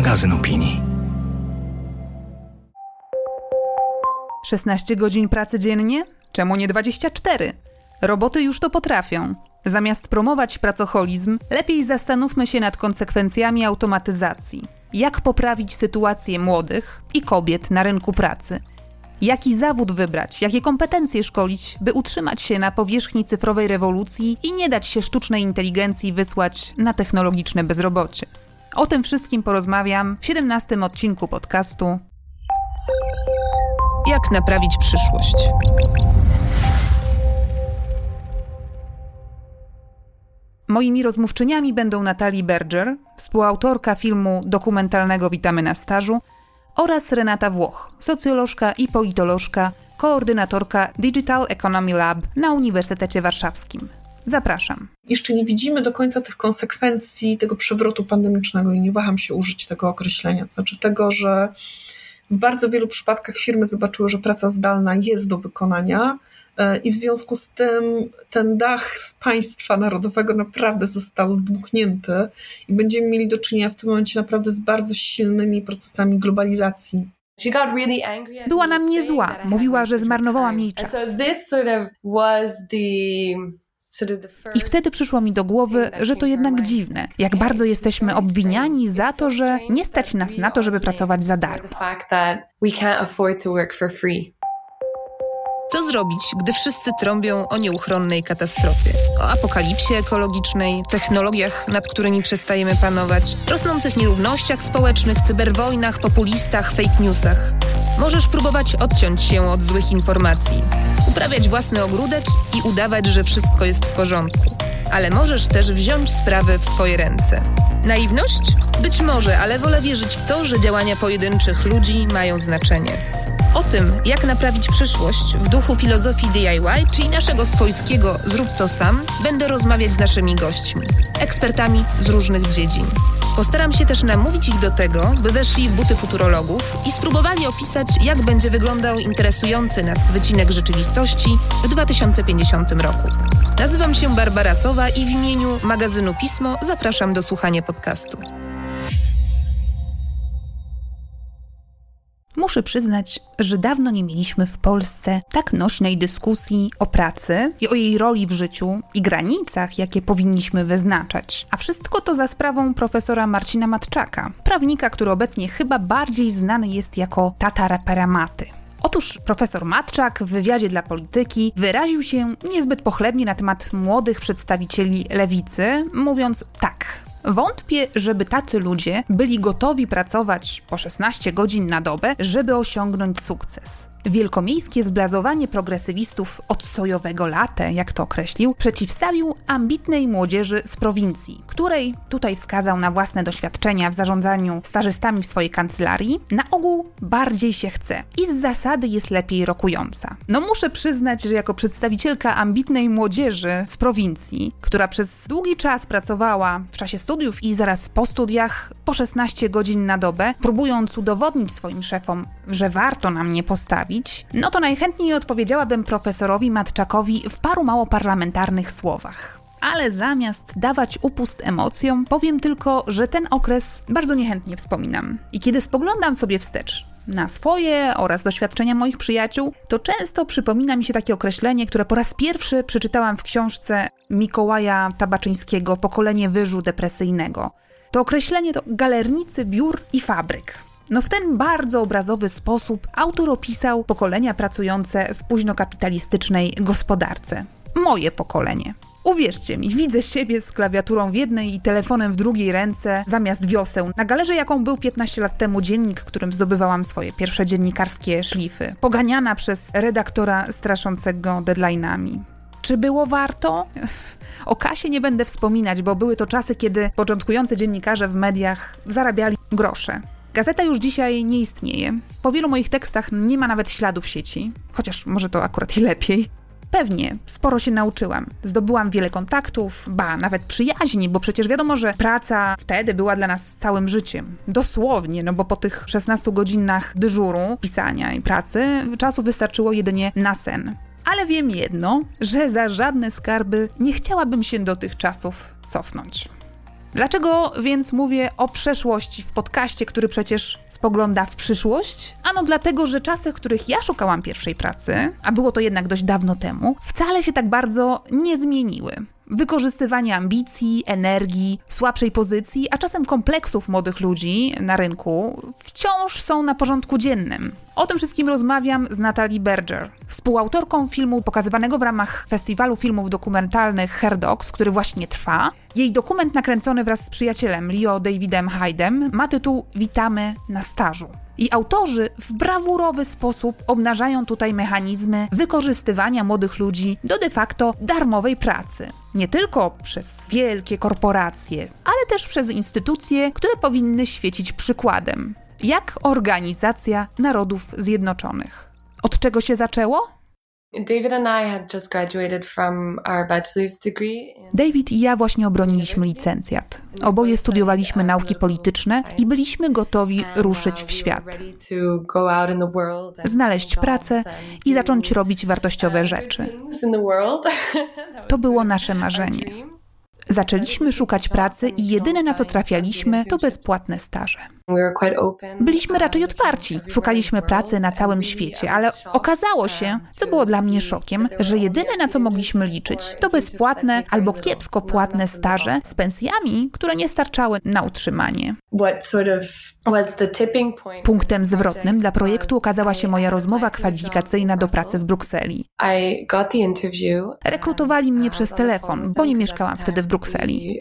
magazyn opinii. 16 godzin pracy dziennie? Czemu nie 24? Roboty już to potrafią. Zamiast promować pracocholizm, lepiej zastanówmy się nad konsekwencjami automatyzacji. Jak poprawić sytuację młodych i kobiet na rynku pracy? Jaki zawód wybrać, jakie kompetencje szkolić, by utrzymać się na powierzchni cyfrowej rewolucji i nie dać się sztucznej inteligencji wysłać na technologiczne bezrobocie? O tym wszystkim porozmawiam w 17 odcinku podcastu Jak naprawić przyszłość. Moimi rozmówczyniami będą Natalie Berger, współautorka filmu dokumentalnego Witamy na stażu oraz Renata Włoch, socjolożka i politolożka, koordynatorka Digital Economy Lab na Uniwersytecie Warszawskim. Zapraszam. Jeszcze nie widzimy do końca tych konsekwencji tego przewrotu pandemicznego i nie waham się użyć tego określenia, to znaczy tego, że w bardzo wielu przypadkach firmy zobaczyły, że praca zdalna jest do wykonania e, i w związku z tym ten dach z państwa narodowego naprawdę został zdmuchnięty i będziemy mieli do czynienia w tym momencie naprawdę z bardzo silnymi procesami globalizacji. Była na mnie zła. Mówiła, że zmarnowałam jej czas. I wtedy przyszło mi do głowy, że to jednak dziwne, jak bardzo jesteśmy obwiniani za to, że nie stać nas na to, żeby pracować za darmo. Co zrobić, gdy wszyscy trąbią o nieuchronnej katastrofie? O apokalipsie ekologicznej, technologiach, nad którymi przestajemy panować, rosnących nierównościach społecznych, cyberwojnach, populistach, fake newsach. Możesz próbować odciąć się od złych informacji, uprawiać własny ogródek i udawać, że wszystko jest w porządku. Ale możesz też wziąć sprawy w swoje ręce. Naiwność? Być może, ale wolę wierzyć w to, że działania pojedynczych ludzi mają znaczenie. O tym, jak naprawić przyszłość w duchu filozofii DIY, czyli naszego swojskiego zrób to sam, będę rozmawiać z naszymi gośćmi, ekspertami z różnych dziedzin. Postaram się też namówić ich do tego, by weszli w buty futurologów i spróbowali opisać, jak będzie wyglądał interesujący nas wycinek rzeczywistości w 2050 roku. Nazywam się Barbara Sowa i w imieniu magazynu Pismo zapraszam do słuchania podcastu. Muszę przyznać, że dawno nie mieliśmy w Polsce tak nośnej dyskusji o pracy i o jej roli w życiu i granicach, jakie powinniśmy wyznaczać. A wszystko to za sprawą profesora Marcina Matczaka, prawnika, który obecnie chyba bardziej znany jest jako tata rapera Maty. Otóż profesor Matczak w wywiadzie dla polityki wyraził się niezbyt pochlebnie na temat młodych przedstawicieli lewicy, mówiąc tak. Wątpię, żeby tacy ludzie byli gotowi pracować po 16 godzin na dobę, żeby osiągnąć sukces. Wielkomiejskie zblazowanie progresywistów od sojowego latę, jak to określił, przeciwstawił ambitnej młodzieży z prowincji, której tutaj wskazał na własne doświadczenia w zarządzaniu stażystami w swojej kancelarii, na ogół bardziej się chce i z zasady jest lepiej rokująca. No muszę przyznać, że jako przedstawicielka ambitnej młodzieży z prowincji, która przez długi czas pracowała w czasie studiów i zaraz po studiach po 16 godzin na dobę, próbując udowodnić swoim szefom, że warto na mnie postawić, no to najchętniej odpowiedziałabym profesorowi Matczakowi w paru mało parlamentarnych słowach. Ale zamiast dawać upust emocjom, powiem tylko, że ten okres bardzo niechętnie wspominam. I kiedy spoglądam sobie wstecz na swoje oraz doświadczenia moich przyjaciół, to często przypomina mi się takie określenie, które po raz pierwszy przeczytałam w książce Mikołaja Tabaczyńskiego Pokolenie wyżu depresyjnego. To określenie to galernicy biur i fabryk. No w ten bardzo obrazowy sposób autor opisał pokolenia pracujące w późnokapitalistycznej gospodarce. Moje pokolenie. Uwierzcie mi, widzę siebie z klawiaturą w jednej i telefonem w drugiej ręce zamiast wioseł. Na galerze, jaką był 15 lat temu dziennik, którym zdobywałam swoje pierwsze dziennikarskie szlify. Poganiana przez redaktora straszącego deadline'ami. Czy było warto? O kasie nie będę wspominać, bo były to czasy, kiedy początkujący dziennikarze w mediach zarabiali grosze. Gazeta już dzisiaj nie istnieje. Po wielu moich tekstach nie ma nawet śladów sieci, chociaż może to akurat i lepiej. Pewnie, sporo się nauczyłam. Zdobyłam wiele kontaktów, ba, nawet przyjaźni, bo przecież wiadomo, że praca wtedy była dla nas całym życiem. Dosłownie, no bo po tych 16 godzinach dyżuru, pisania i pracy, czasu wystarczyło jedynie na sen. Ale wiem jedno, że za żadne skarby nie chciałabym się do tych czasów cofnąć. Dlaczego więc mówię o przeszłości w podcaście, który przecież spogląda w przyszłość? Ano dlatego, że czasy, w których ja szukałam pierwszej pracy, a było to jednak dość dawno temu, wcale się tak bardzo nie zmieniły. Wykorzystywanie ambicji, energii, słabszej pozycji, a czasem kompleksów młodych ludzi na rynku wciąż są na porządku dziennym. O tym wszystkim rozmawiam z Natalie Berger, współautorką filmu pokazywanego w ramach Festiwalu Filmów Dokumentalnych Her Dogs, który właśnie trwa. Jej dokument nakręcony wraz z przyjacielem Leo Davidem Hydem ma tytuł Witamy na stażu. I autorzy w brawurowy sposób obnażają tutaj mechanizmy wykorzystywania młodych ludzi do de facto darmowej pracy. Nie tylko przez wielkie korporacje, ale też przez instytucje, które powinny świecić przykładem. Jak Organizacja Narodów Zjednoczonych. Od czego się zaczęło? David i ja właśnie obroniliśmy licencjat. Oboje studiowaliśmy nauki polityczne i byliśmy gotowi ruszyć w świat. Znaleźć pracę i zacząć robić wartościowe rzeczy. To było nasze marzenie. Zaczęliśmy szukać pracy i jedyne na co trafialiśmy to bezpłatne staże. Byliśmy raczej otwarci, szukaliśmy pracy na całym świecie, ale okazało się, co było dla mnie szokiem, że jedyne na co mogliśmy liczyć to bezpłatne albo kiepsko płatne staże z pensjami, które nie starczały na utrzymanie. Punktem zwrotnym dla projektu okazała się moja rozmowa kwalifikacyjna do pracy w Brukseli. Rekrutowali mnie przez telefon, bo nie mieszkałam wtedy w Brukseli.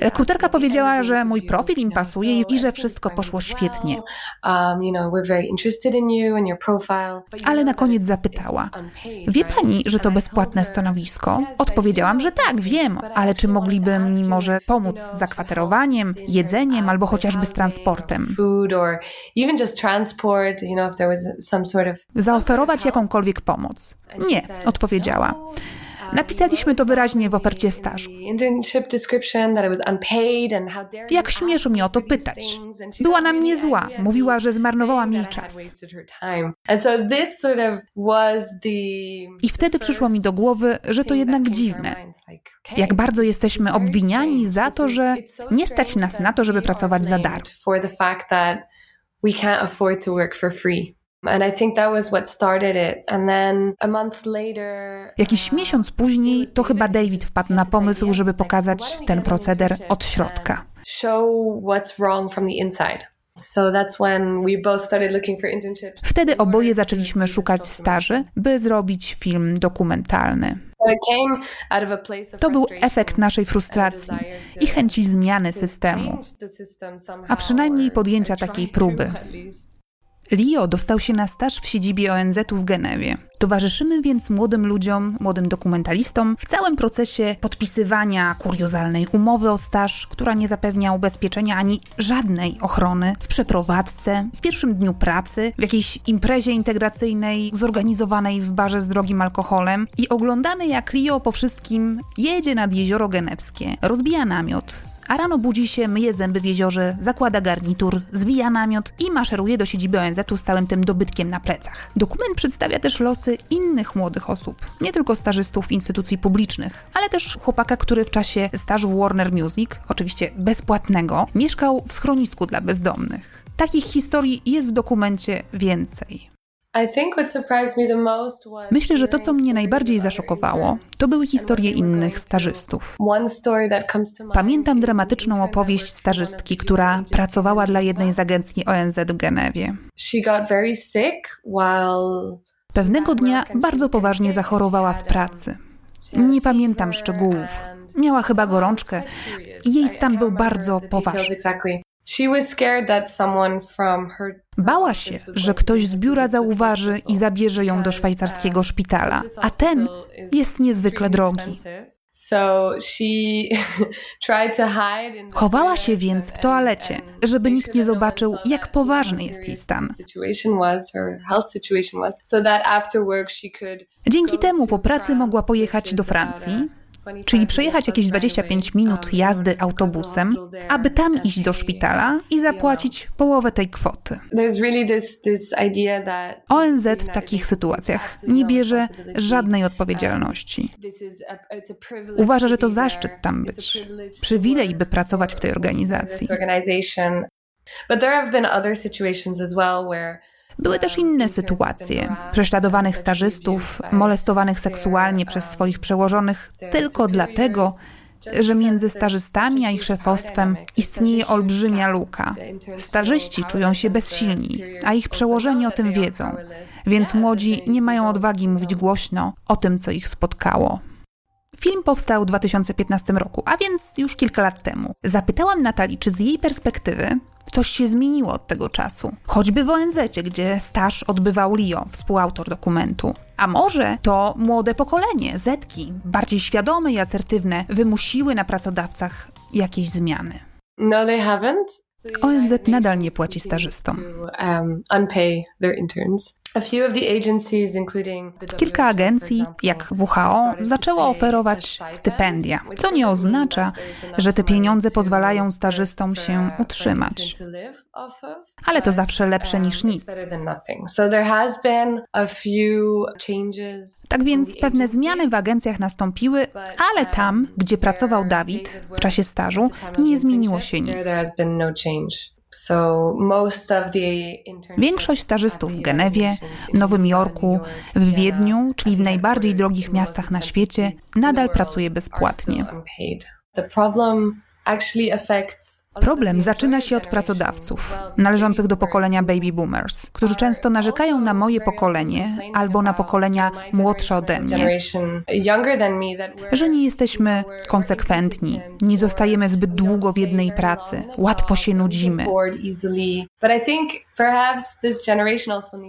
Rekruterka powiedziała, że mój profil im pasuje i że wszystko poszło świetnie. Ale na koniec zapytała: Wie pani, że to bezpłatne stanowisko? Odpowiedziałam, że tak, wiem, ale czy mogliby mi może pomóc z zakwaterowaniem, jedzeniem albo chociażby z transportem? Zaoferować jakąkolwiek pomoc? Nie, odpowiedziała. Napisaliśmy to wyraźnie w ofercie stażu. Jak śmiesz mnie o to pytać? Była na mnie zła. Mówiła, że zmarnowałam jej czas. I wtedy przyszło mi do głowy, że to jednak dziwne. Jak bardzo jesteśmy obwiniani za to, że nie stać nas na to, żeby pracować za darmo. We can't afford to work for free. Jakiś miesiąc później to chyba David wpadł na pomysł, żeby pokazać ten proceder od środka. Wtedy oboje zaczęliśmy szukać staży, by zrobić film dokumentalny. To był efekt naszej frustracji i chęci zmiany systemu, a przynajmniej podjęcia takiej próby. Leo dostał się na staż w siedzibie ONZ-u w Genewie. Towarzyszymy więc młodym ludziom, młodym dokumentalistom w całym procesie podpisywania kuriozalnej umowy o staż, która nie zapewnia ubezpieczenia ani żadnej ochrony, w przeprowadzce, w pierwszym dniu pracy, w jakiejś imprezie integracyjnej zorganizowanej w barze z drogim alkoholem. I oglądamy jak Leo po wszystkim jedzie nad jezioro genewskie, rozbija namiot, a rano budzi się, myje zęby w jeziorze, zakłada garnitur, zwija namiot i maszeruje do siedziby ONZ-u z całym tym dobytkiem na plecach. Dokument przedstawia też losy innych młodych osób, nie tylko stażystów instytucji publicznych, ale też chłopaka, który w czasie stażu w Warner Music, oczywiście bezpłatnego, mieszkał w schronisku dla bezdomnych. Takich historii jest w dokumencie więcej. Myślę, że to, co mnie najbardziej zaszokowało, to były historie innych stażystów. Pamiętam dramatyczną opowieść stażystki, która pracowała dla jednej z agencji ONZ w Genewie. Pewnego dnia bardzo poważnie zachorowała w pracy. Nie pamiętam szczegółów. Miała chyba gorączkę jej stan był bardzo poważny. Bała się, że ktoś z biura zauważy i zabierze ją do szwajcarskiego szpitala, a ten jest niezwykle drogi. Chowała się więc w toalecie, żeby nikt nie zobaczył, jak poważny jest jej stan. Dzięki temu po pracy mogła pojechać do Francji, czyli przejechać jakieś 25 minut jazdy autobusem, aby tam iść do szpitala i zapłacić połowę tej kwoty. ONZ w takich sytuacjach nie bierze żadnej odpowiedzialności. Uważa, że to zaszczyt tam być, przywilej, by pracować w tej organizacji. But there have been other situations as well where były też inne sytuacje prześladowanych stażystów, molestowanych seksualnie przez swoich przełożonych tylko dlatego, że między stażystami a ich szefostwem istnieje olbrzymia luka. Stażyści czują się bezsilni, a ich przełożeni o tym wiedzą, więc młodzi nie mają odwagi mówić głośno o tym, co ich spotkało. Film powstał w 2015 roku, a więc już kilka lat temu. Zapytałam Natalii, czy z jej perspektywy coś się zmieniło od tego czasu. Choćby w ONZ, gdzie staż odbywał Leo, współautor dokumentu. A może to młode pokolenie, Zetki, bardziej świadome i asertywne, wymusiły na pracodawcach jakieś zmiany. No, they haven't. ONZ nadal nie płaci stażystom. Um, Kilka agencji, jak WHO, zaczęło oferować stypendia, co nie oznacza, że te pieniądze pozwalają stażystom się utrzymać. Ale to zawsze lepsze niż nic. Tak więc pewne zmiany w agencjach nastąpiły, ale tam, gdzie pracował Dawid w czasie stażu, nie zmieniło się nic. Większość stażystów w Genewie, Nowym Jorku, w Wiedniu, czyli w najbardziej drogich miastach na świecie, nadal pracuje bezpłatnie. Problem zaczyna się od pracodawców, należących do pokolenia baby boomers, którzy często narzekają na moje pokolenie albo na pokolenia młodsze ode mnie, że nie jesteśmy konsekwentni, nie zostajemy zbyt długo w jednej pracy, łatwo się nudzimy.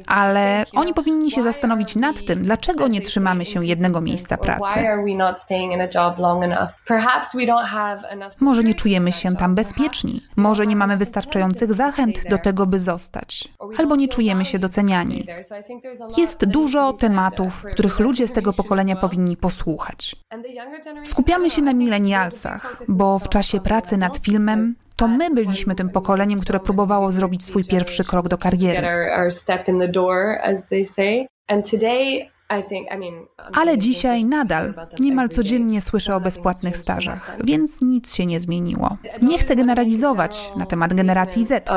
Ale oni powinni się zastanowić nad tym, dlaczego nie trzymamy się jednego miejsca pracy. Może nie czujemy się tam bezpieczni, może nie mamy wystarczających zachęt do tego, by zostać, albo nie czujemy się doceniani. Jest dużo tematów, których ludzie z tego pokolenia powinni posłuchać. Skupiamy się na milenialsach, bo w czasie pracy nad filmem to my byliśmy tym pokoleniem, które próbowało zrobić swój pierwszy krok do kariery. Ale dzisiaj nadal niemal codziennie słyszę o bezpłatnych stażach, więc nic się nie zmieniło. Nie chcę generalizować na temat generacji Z,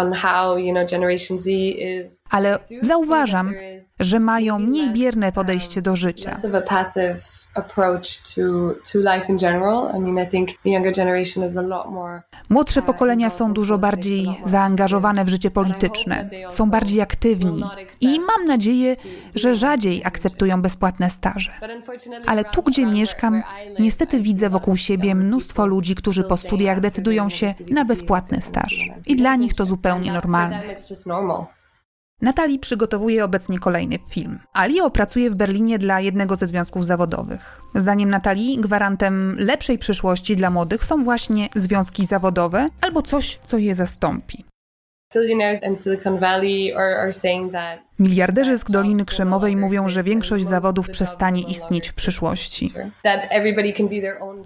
ale zauważam, że mają mniej bierne podejście do życia approach to, to life in general. I mean, I think the younger generation is a lot more. Młodsze uh, pokolenia są dużo bardziej zaangażowane w życie polityczne, są bardziej aktywni i mam nadzieję, że rzadziej akceptują bezpłatne staże. Ale tu, gdzie mieszkam, niestety widzę wokół siebie mnóstwo ludzi, którzy po studiach decydują się na bezpłatny staż. I dla nich to zupełnie normalne. Natalii przygotowuje obecnie kolejny film. Alio pracuje w Berlinie dla jednego ze związków zawodowych. Zdaniem Natalii gwarantem lepszej przyszłości dla młodych są właśnie związki zawodowe albo coś, co je zastąpi. Miliarderzy z Doliny Krzemowej mówią, że większość zawodów przestanie istnieć w przyszłości.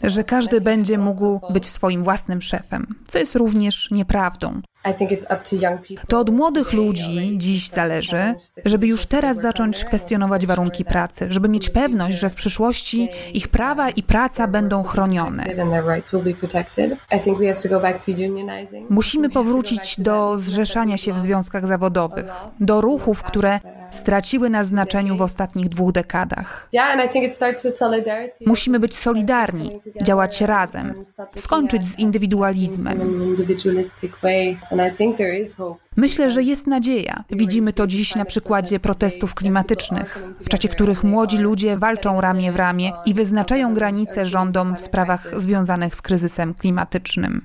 Że każdy będzie mógł być swoim własnym szefem, co jest również nieprawdą. To od młodych ludzi dziś zależy, żeby już teraz zacząć kwestionować warunki pracy, żeby mieć pewność, że w przyszłości ich prawa i praca będą chronione. Musimy powrócić do zrzeszania się w związkach zawodowych, do ruchów, które straciły na znaczeniu w ostatnich dwóch dekadach. Musimy być solidarni, działać razem, skończyć z indywidualizmem. Myślę, że jest nadzieja. Widzimy to dziś na przykładzie protestów klimatycznych, w czasie których młodzi ludzie walczą ramię w ramię i wyznaczają granice rządom w sprawach związanych z kryzysem klimatycznym.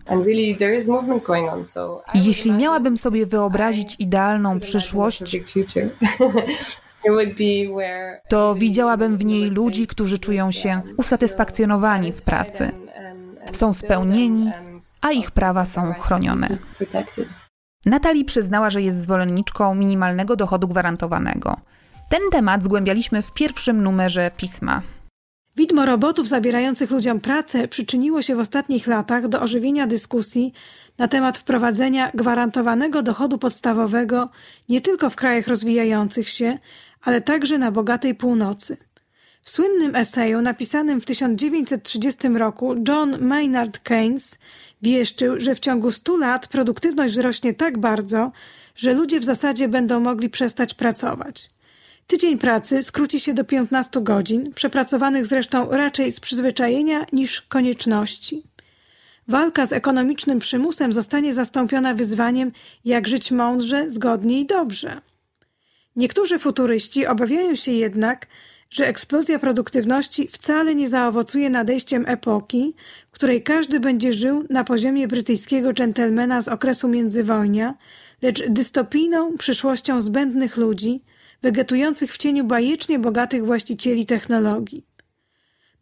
Jeśli miałabym sobie wyobrazić idealną przyszłość, to widziałabym w niej ludzi, którzy czują się usatysfakcjonowani w pracy, są spełnieni, a ich prawa są chronione. Natalie przyznała, że jest zwolenniczką minimalnego dochodu gwarantowanego. Ten temat zgłębialiśmy w pierwszym numerze pisma. Widmo robotów zabierających ludziom pracę przyczyniło się w ostatnich latach do ożywienia dyskusji na temat wprowadzenia gwarantowanego dochodu podstawowego nie tylko w krajach rozwijających się, ale także na bogatej północy. W słynnym eseju napisanym w 1930 roku John Maynard Keynes wieszczył, że w ciągu 100 lat produktywność wzrośnie tak bardzo, że ludzie w zasadzie będą mogli przestać pracować. Tydzień pracy skróci się do 15 godzin, przepracowanych zresztą raczej z przyzwyczajenia niż konieczności. Walka z ekonomicznym przymusem zostanie zastąpiona wyzwaniem, jak żyć mądrze, zgodnie i dobrze. Niektórzy futuryści obawiają się jednak, że eksplozja produktywności wcale nie zaowocuje nadejściem epoki, w której każdy będzie żył na poziomie brytyjskiego dżentelmena z okresu międzywojnia, lecz dystopijną przyszłością zbędnych ludzi, wegetujących w cieniu bajecznie bogatych właścicieli technologii.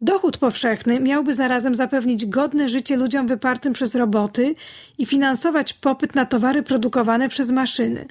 Dochód powszechny miałby zarazem zapewnić godne życie ludziom wypartym przez roboty i finansować popyt na towary produkowane przez maszyny.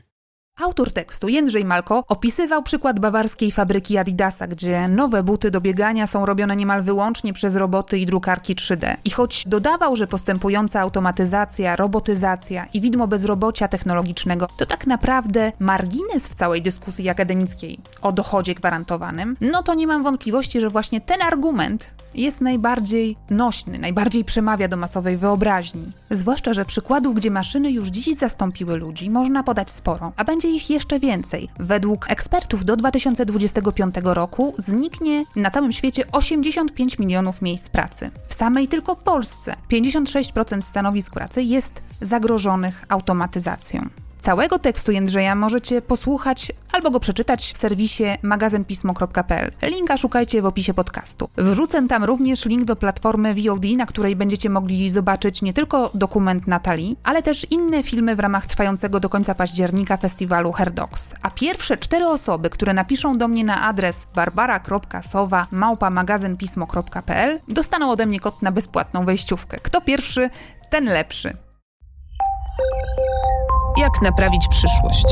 Autor tekstu, Jędrzej Malko, opisywał przykład bawarskiej fabryki Adidasa, gdzie nowe buty do biegania są robione niemal wyłącznie przez roboty i drukarki 3D. I choć dodawał, że postępująca automatyzacja, robotyzacja i widmo bezrobocia technologicznego to tak naprawdę margines w całej dyskusji akademickiej o dochodzie gwarantowanym, no to nie mam wątpliwości, że właśnie ten argument jest najbardziej nośny, najbardziej przemawia do masowej wyobraźni. Zwłaszcza, że przykładów, gdzie maszyny już dziś zastąpiły ludzi, można podać sporo, a będzie ich jeszcze więcej. Według ekspertów do 2025 roku zniknie na całym świecie 85 milionów miejsc pracy. W samej tylko Polsce 56% stanowisk pracy jest zagrożonych automatyzacją. Całego tekstu Jędrzeja możecie posłuchać albo go przeczytać w serwisie magazynpismo.pl. Linka szukajcie w opisie podcastu. Wrzucę tam również link do platformy VOD, na której będziecie mogli zobaczyć nie tylko dokument Natalii, ale też inne filmy w ramach trwającego do końca października festiwalu Herdox. A pierwsze cztery osoby, które napiszą do mnie na adres barbara.sowa magazynpismo.pl dostaną ode mnie kod na bezpłatną wejściówkę. Kto pierwszy, ten lepszy. Jak naprawić przyszłość?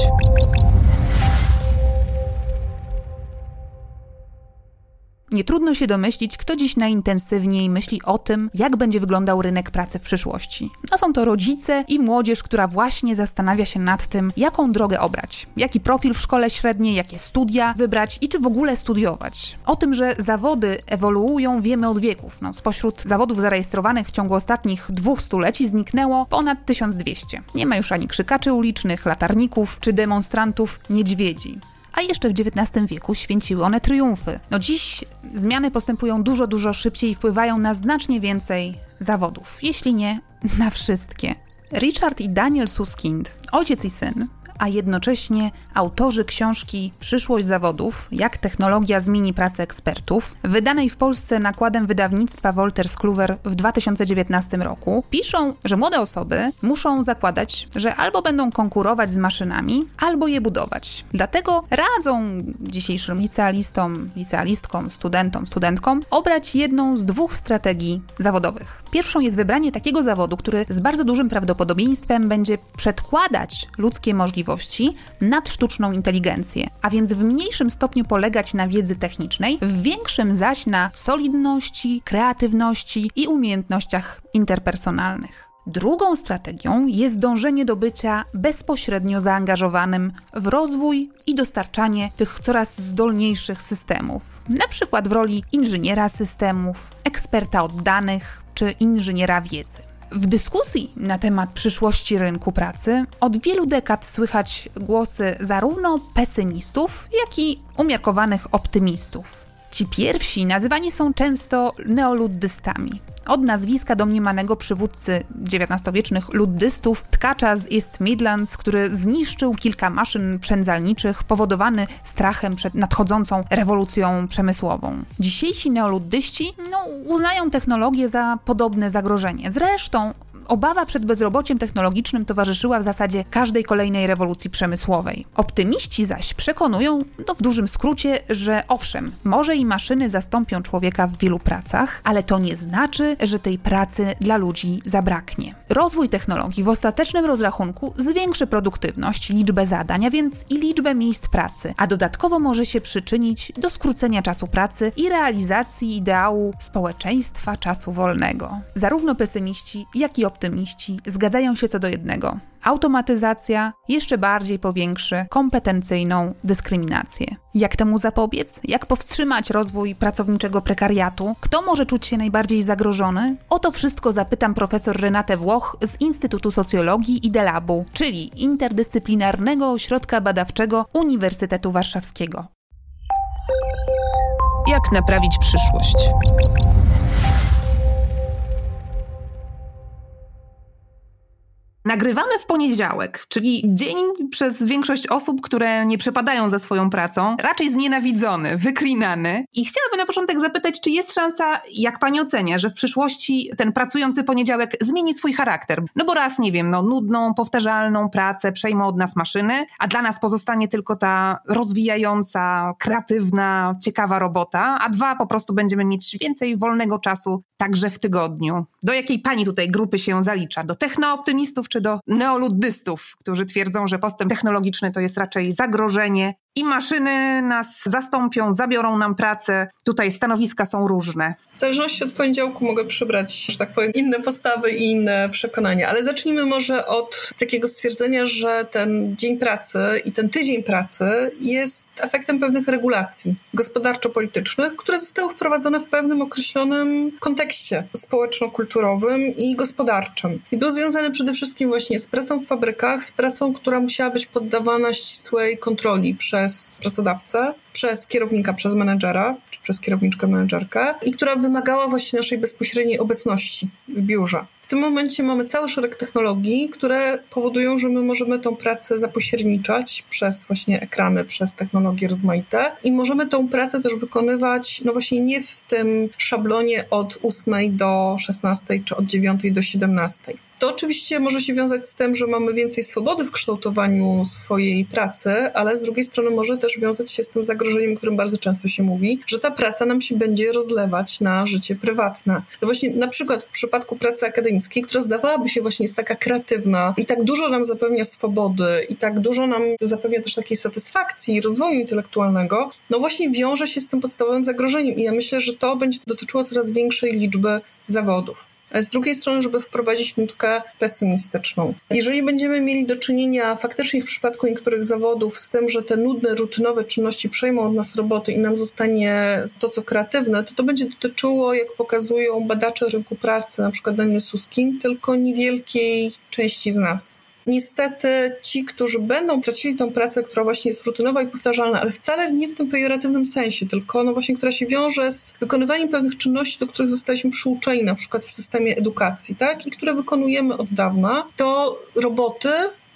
Nie trudno się domyślić, kto dziś najintensywniej myśli o tym, jak będzie wyglądał rynek pracy w przyszłości. No są to rodzice i młodzież, która właśnie zastanawia się nad tym, jaką drogę obrać, jaki profil w szkole średniej, jakie studia wybrać i czy w ogóle studiować. O tym, że zawody ewoluują, wiemy od wieków. No, spośród zawodów zarejestrowanych w ciągu ostatnich dwóch stuleci zniknęło ponad 1200. Nie ma już ani krzykaczy ulicznych, latarników czy demonstrantów niedźwiedzi a jeszcze w XIX wieku święciły one triumfy. No dziś zmiany postępują dużo, dużo szybciej i wpływają na znacznie więcej zawodów, jeśli nie na wszystkie. Richard i Daniel Suskind, ojciec i syn, a jednocześnie autorzy książki Przyszłość zawodów, jak technologia zmieni pracę ekspertów, wydanej w Polsce nakładem wydawnictwa Wolters Kluwer w 2019 roku, piszą, że młode osoby muszą zakładać, że albo będą konkurować z maszynami, albo je budować. Dlatego radzą dzisiejszym licealistom, licealistkom, studentom, studentkom obrać jedną z dwóch strategii zawodowych. Pierwszą jest wybranie takiego zawodu, który z bardzo dużym prawdopodobieństwem będzie przedkładać ludzkie możliwości nad sztuczną inteligencję, a więc w mniejszym stopniu polegać na wiedzy technicznej, w większym zaś na solidności, kreatywności i umiejętnościach interpersonalnych. Drugą strategią jest dążenie do bycia bezpośrednio zaangażowanym w rozwój i dostarczanie tych coraz zdolniejszych systemów, na przykład w roli inżyniera systemów, eksperta od danych czy inżyniera wiedzy. W dyskusji na temat przyszłości rynku pracy od wielu dekad słychać głosy zarówno pesymistów, jak i umiarkowanych optymistów. Ci pierwsi nazywani są często neoluddystami. Od nazwiska domniemanego przywódcy XIX-wiecznych luddystów, tkacza z East Midlands, który zniszczył kilka maszyn przędzalniczych, powodowany strachem przed nadchodzącą rewolucją przemysłową. Dzisiejsi neoluddyści no, uznają technologię za podobne zagrożenie. Zresztą obawa przed bezrobociem technologicznym towarzyszyła w zasadzie każdej kolejnej rewolucji przemysłowej. Optymiści zaś przekonują, no w dużym skrócie, że owszem, może i maszyny zastąpią człowieka w wielu pracach, ale to nie znaczy, że tej pracy dla ludzi zabraknie. Rozwój technologii w ostatecznym rozrachunku zwiększy produktywność, liczbę zadań, a więc i liczbę miejsc pracy, a dodatkowo może się przyczynić do skrócenia czasu pracy i realizacji ideału społeczeństwa czasu wolnego. Zarówno pesymiści, jak i optymiści zgadzają się co do jednego. Automatyzacja jeszcze bardziej powiększy kompetencyjną dyskryminację. Jak temu zapobiec? Jak powstrzymać rozwój pracowniczego prekariatu? Kto może czuć się najbardziej zagrożony? O to wszystko zapytam profesor Renatę Włoch z Instytutu Socjologii i Delabu, czyli Interdyscyplinarnego Ośrodka Badawczego Uniwersytetu Warszawskiego. Jak naprawić przyszłość? Nagrywamy w poniedziałek, czyli dzień przez większość osób, które nie przepadają za swoją pracą, raczej znienawidzony, wyklinany. I chciałabym na początek zapytać, czy jest szansa, jak pani ocenia, że w przyszłości ten pracujący poniedziałek zmieni swój charakter? No bo raz, nie wiem, no nudną, powtarzalną pracę przejmą od nas maszyny, a dla nas pozostanie tylko ta rozwijająca, kreatywna, ciekawa robota, a dwa, po prostu będziemy mieć więcej wolnego czasu także w tygodniu. Do jakiej pani tutaj grupy się zalicza? Do technooptymistów czy do neoluddystów, którzy twierdzą, że postęp technologiczny to jest raczej zagrożenie i maszyny nas zastąpią, zabiorą nam pracę. Tutaj stanowiska są różne. W zależności od poniedziałku mogę przybrać, że tak powiem, inne postawy i inne przekonania. Ale zacznijmy może od takiego stwierdzenia, że ten dzień pracy i ten tydzień pracy jest efektem pewnych regulacji gospodarczo-politycznych, które zostały wprowadzone w pewnym określonym kontekście społeczno-kulturowym i gospodarczym. I był związany przede wszystkim właśnie z pracą w fabrykach, z pracą, która musiała być poddawana ścisłej kontroli przez przez pracodawcę, przez kierownika, przez menedżera, czy przez kierowniczkę, menedżerkę i która wymagała właśnie naszej bezpośredniej obecności w biurze. W tym momencie mamy cały szereg technologii, które powodują, że my możemy tą pracę zapośredniczać przez właśnie ekrany, przez technologie rozmaite i możemy tą pracę też wykonywać, no właśnie nie w tym szablonie od 8 do 16 czy od 9 do 17 to oczywiście może się wiązać z tym, że mamy więcej swobody w kształtowaniu swojej pracy, ale z drugiej strony może też wiązać się z tym zagrożeniem, o którym bardzo często się mówi, że ta praca nam się będzie rozlewać na życie prywatne. No właśnie na przykład w przypadku pracy akademickiej, która zdawałaby się właśnie jest taka kreatywna i tak dużo nam zapewnia swobody i tak dużo nam zapewnia też takiej satysfakcji i rozwoju intelektualnego, no właśnie wiąże się z tym podstawowym zagrożeniem i ja myślę, że to będzie dotyczyło coraz większej liczby zawodów z drugiej strony, żeby wprowadzić nutkę pesymistyczną. Jeżeli będziemy mieli do czynienia faktycznie w przypadku niektórych zawodów z tym, że te nudne, rutynowe czynności przejmą od nas roboty i nam zostanie to, co kreatywne, to to będzie dotyczyło, jak pokazują badacze rynku pracy, na przykład Daniel Suskin, tylko niewielkiej części z nas niestety ci, którzy będą tracili tą pracę, która właśnie jest rutynowa i powtarzalna, ale wcale nie w tym pejoratywnym sensie, tylko no właśnie, która się wiąże z wykonywaniem pewnych czynności, do których zostaliśmy przyuczeni, na przykład w systemie edukacji, tak? I które wykonujemy od dawna, to roboty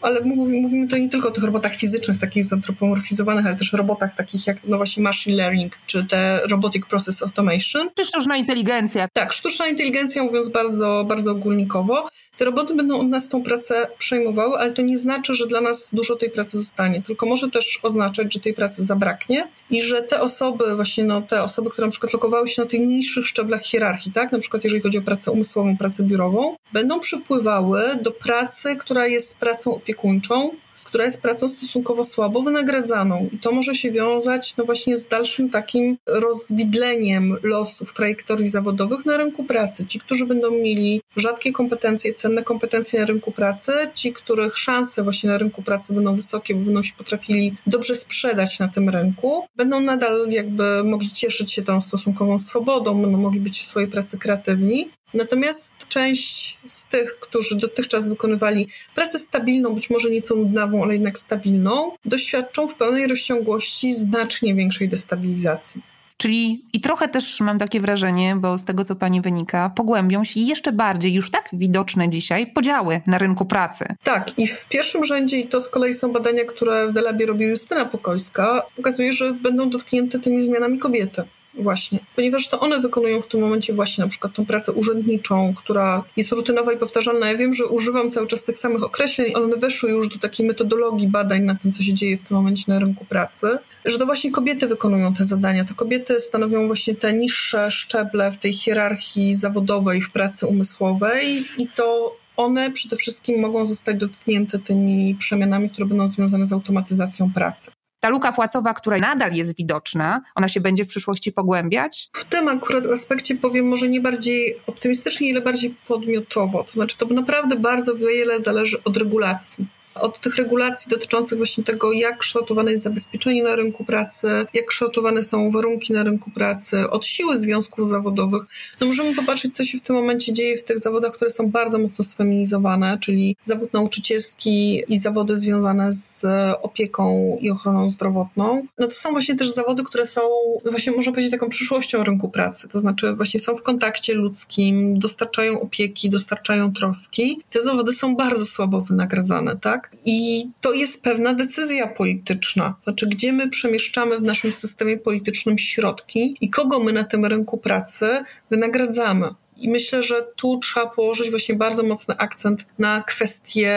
ale mówimy, mówimy to nie tylko o tych robotach fizycznych, takich zantropomorfizowanych, ale też robotach takich jak no właśnie machine learning, czy te robotic process automation. Czy sztuczna inteligencja. Tak, sztuczna inteligencja mówiąc bardzo, bardzo ogólnikowo. Te roboty będą od nas tą pracę przejmowały, ale to nie znaczy, że dla nas dużo tej pracy zostanie, tylko może też oznaczać, że tej pracy zabraknie i że te osoby, właśnie no, te osoby, które na przykład lokowały się na tych niższych szczeblach hierarchii, tak, na przykład jeżeli chodzi o pracę umysłową, pracę biurową, będą przypływały do pracy, która jest pracą opiekuńczą, która jest pracą stosunkowo słabo wynagradzaną. I to może się wiązać no właśnie z dalszym takim rozwidleniem losów trajektorii zawodowych na rynku pracy. Ci, którzy będą mieli rzadkie kompetencje, cenne kompetencje na rynku pracy, ci, których szanse właśnie na rynku pracy będą wysokie, bo będą się potrafili dobrze sprzedać na tym rynku, będą nadal jakby mogli cieszyć się tą stosunkową swobodą, będą mogli być w swojej pracy kreatywni. Natomiast część z tych, którzy dotychczas wykonywali pracę stabilną, być może nieco nudnawą, ale jednak stabilną, doświadczą w pełnej rozciągłości znacznie większej destabilizacji. Czyli i trochę też mam takie wrażenie, bo z tego co pani wynika, pogłębią się jeszcze bardziej, już tak widoczne dzisiaj, podziały na rynku pracy. Tak, i w pierwszym rzędzie, i to z kolei są badania, które w Delabie robi Justyna Pokojska, pokazuje, że będą dotknięte tymi zmianami kobiety Właśnie, ponieważ to one wykonują w tym momencie właśnie na przykład tą pracę urzędniczą, która jest rutynowa i powtarzalna. Ja wiem, że używam cały czas tych samych określeń, one weszły już do takiej metodologii badań na tym, co się dzieje w tym momencie na rynku pracy, że to właśnie kobiety wykonują te zadania. To kobiety stanowią właśnie te niższe szczeble w tej hierarchii zawodowej w pracy umysłowej i to one przede wszystkim mogą zostać dotknięte tymi przemianami, które będą związane z automatyzacją pracy. Ta luka płacowa, która nadal jest widoczna, ona się będzie w przyszłości pogłębiać? W tym akurat aspekcie powiem może nie bardziej optymistycznie, ile bardziej podmiotowo. To znaczy, to naprawdę bardzo wiele zależy od regulacji od tych regulacji dotyczących właśnie tego, jak kształtowane jest zabezpieczenie na rynku pracy, jak kształtowane są warunki na rynku pracy, od siły związków zawodowych. No możemy popatrzeć, co się w tym momencie dzieje w tych zawodach, które są bardzo mocno sfeminizowane, czyli zawód nauczycielski i zawody związane z opieką i ochroną zdrowotną. No to są właśnie też zawody, które są właśnie można powiedzieć taką przyszłością rynku pracy, to znaczy właśnie są w kontakcie ludzkim, dostarczają opieki, dostarczają troski. Te zawody są bardzo słabo wynagradzane, tak? Tak? I to jest pewna decyzja polityczna. Znaczy, gdzie my przemieszczamy w naszym systemie politycznym środki i kogo my na tym rynku pracy wynagradzamy. I myślę, że tu trzeba położyć właśnie bardzo mocny akcent na kwestie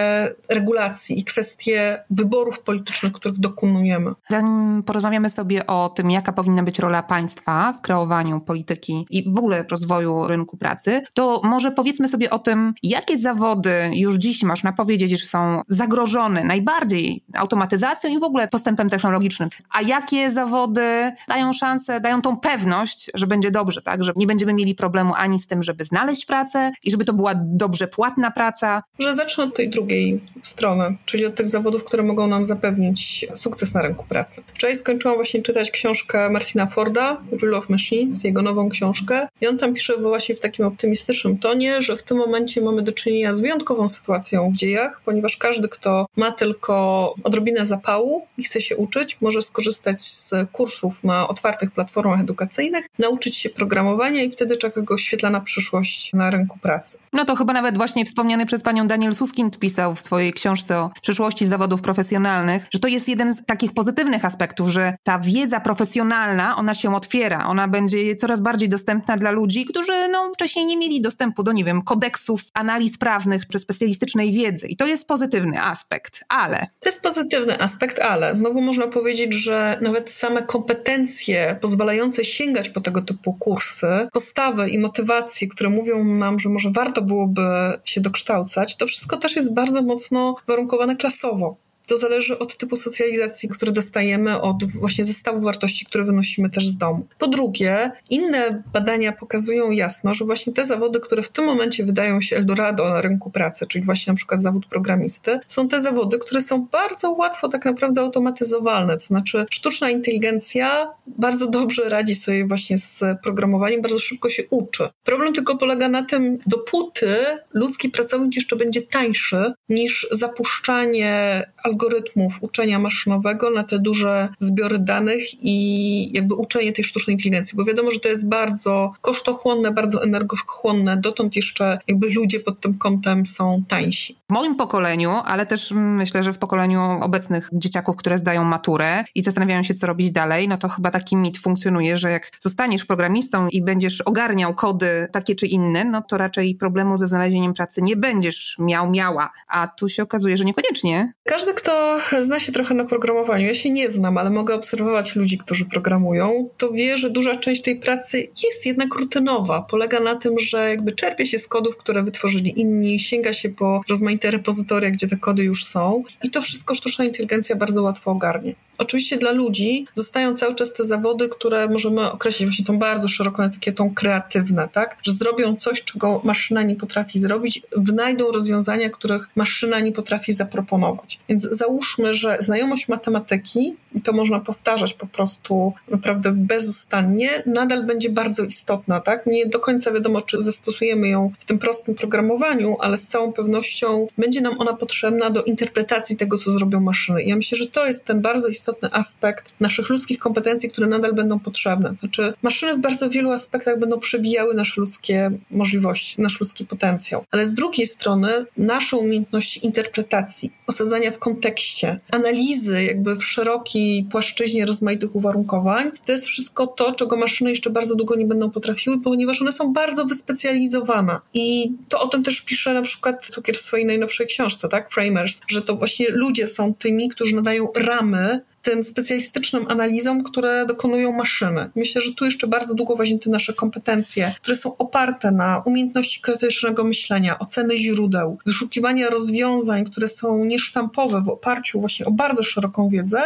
regulacji i kwestie wyborów politycznych, których dokonujemy. Zanim porozmawiamy sobie o tym, jaka powinna być rola państwa w kreowaniu polityki i w ogóle rozwoju rynku pracy, to może powiedzmy sobie o tym, jakie zawody już dziś można powiedzieć, że są zagrożone najbardziej automatyzacją i w ogóle postępem technologicznym, a jakie zawody dają szansę, dają tą pewność, że będzie dobrze, tak, że nie będziemy mieli problemu ani z tym, żeby znaleźć pracę i żeby to była dobrze płatna praca? Że zacznę od tej drugiej strony, czyli od tych zawodów, które mogą nam zapewnić sukces na rynku pracy. Wczoraj skończyłam właśnie czytać książkę Martina Forda, Rule of Machines, jego nową książkę i on tam pisze właśnie w takim optymistycznym tonie, że w tym momencie mamy do czynienia z wyjątkową sytuacją w dziejach, ponieważ każdy, kto ma tylko odrobinę zapału i chce się uczyć, może skorzystać z kursów na otwartych platformach edukacyjnych, nauczyć się programowania i wtedy czeka go świetlana przyszłość przyszłość na rynku pracy. No to chyba nawet właśnie wspomniany przez panią Daniel Suskind pisał w swojej książce o przyszłości zawodów profesjonalnych, że to jest jeden z takich pozytywnych aspektów, że ta wiedza profesjonalna, ona się otwiera, ona będzie coraz bardziej dostępna dla ludzi, którzy no, wcześniej nie mieli dostępu do, nie wiem, kodeksów analiz prawnych czy specjalistycznej wiedzy. I to jest pozytywny aspekt, ale... To jest pozytywny aspekt, ale znowu można powiedzieć, że nawet same kompetencje pozwalające sięgać po tego typu kursy, postawy i motywacje, które mówią nam, że może warto byłoby się dokształcać, to wszystko też jest bardzo mocno warunkowane klasowo. To zależy od typu socjalizacji, który dostajemy, od właśnie zestawu wartości, które wynosimy też z domu. Po drugie, inne badania pokazują jasno, że właśnie te zawody, które w tym momencie wydają się Eldorado na rynku pracy, czyli właśnie na przykład zawód programisty, są te zawody, które są bardzo łatwo tak naprawdę automatyzowalne. To znaczy, sztuczna inteligencja bardzo dobrze radzi sobie właśnie z programowaniem, bardzo szybko się uczy. Problem tylko polega na tym, dopóty ludzki pracownik jeszcze będzie tańszy niż zapuszczanie algorytmów uczenia maszynowego na te duże zbiory danych i jakby uczenie tej sztucznej inteligencji, bo wiadomo, że to jest bardzo kosztochłonne, bardzo energochłonne, dotąd jeszcze jakby ludzie pod tym kątem są tańsi. W moim pokoleniu, ale też myślę, że w pokoleniu obecnych dzieciaków, które zdają maturę i zastanawiają się, co robić dalej, no to chyba taki mit funkcjonuje, że jak zostaniesz programistą i będziesz ogarniał kody takie czy inne, no to raczej problemu ze znalezieniem pracy nie będziesz miał, miała. A tu się okazuje, że niekoniecznie. Każdy, kto zna się trochę na programowaniu, ja się nie znam, ale mogę obserwować ludzi, którzy programują, to wie, że duża część tej pracy jest jednak rutynowa. Polega na tym, że jakby czerpie się z kodów, które wytworzyli inni, sięga się po rozmaite repozytoria, gdzie te kody już są i to wszystko sztuczna inteligencja bardzo łatwo ogarnie. Oczywiście dla ludzi zostają cały czas te zawody, które możemy określić właśnie tą bardzo szeroką etykietą kreatywne, tak? Że zrobią coś, czego maszyna nie potrafi zrobić, wynajdą rozwiązania, których maszyna nie potrafi zaproponować. Więc załóżmy, że znajomość matematyki, i to można powtarzać po prostu naprawdę bezustannie, nadal będzie bardzo istotna, tak? Nie do końca wiadomo, czy zastosujemy ją w tym prostym programowaniu, ale z całą pewnością będzie nam ona potrzebna do interpretacji tego, co zrobią maszyny. I ja myślę, że to jest ten bardzo istotny aspekt naszych ludzkich kompetencji, które nadal będą potrzebne. Znaczy, maszyny w bardzo wielu aspektach będą przebijały nasze ludzkie możliwości, nasz ludzki potencjał. Ale z drugiej strony, nasze umiejętności interpretacji, osadzania w kontekście, analizy jakby w szerokiej płaszczyźnie rozmaitych uwarunkowań, to jest wszystko to, czego maszyny jeszcze bardzo długo nie będą potrafiły, ponieważ one są bardzo wyspecjalizowane. I to o tym też pisze na przykład Cukier w swojej najnowszej książce, tak? Framers, że to właśnie ludzie są tymi, którzy nadają ramy tym specjalistycznym analizom, które dokonują maszyny. Myślę, że tu jeszcze bardzo długo właśnie te nasze kompetencje, które są oparte na umiejętności krytycznego myślenia, oceny źródeł, wyszukiwania rozwiązań, które są niesztampowe w oparciu właśnie o bardzo szeroką wiedzę,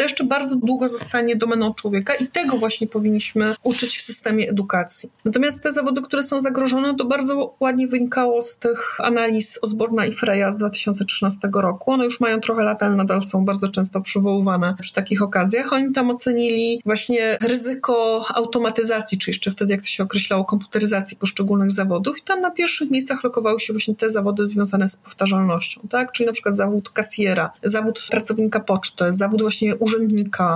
to jeszcze bardzo długo zostanie domeną człowieka i tego właśnie powinniśmy uczyć w systemie edukacji. Natomiast te zawody, które są zagrożone, to bardzo ładnie wynikało z tych analiz Osborna i Freya z 2013 roku. One już mają trochę lat, ale nadal są bardzo często przywoływane przy takich okazjach. Oni tam ocenili właśnie ryzyko automatyzacji, czy jeszcze wtedy, jak to się określało, komputeryzacji poszczególnych zawodów i tam na pierwszych miejscach lokowały się właśnie te zawody związane z powtarzalnością, tak? Czyli na przykład zawód kasjera, zawód pracownika poczty, zawód właśnie urzędnika,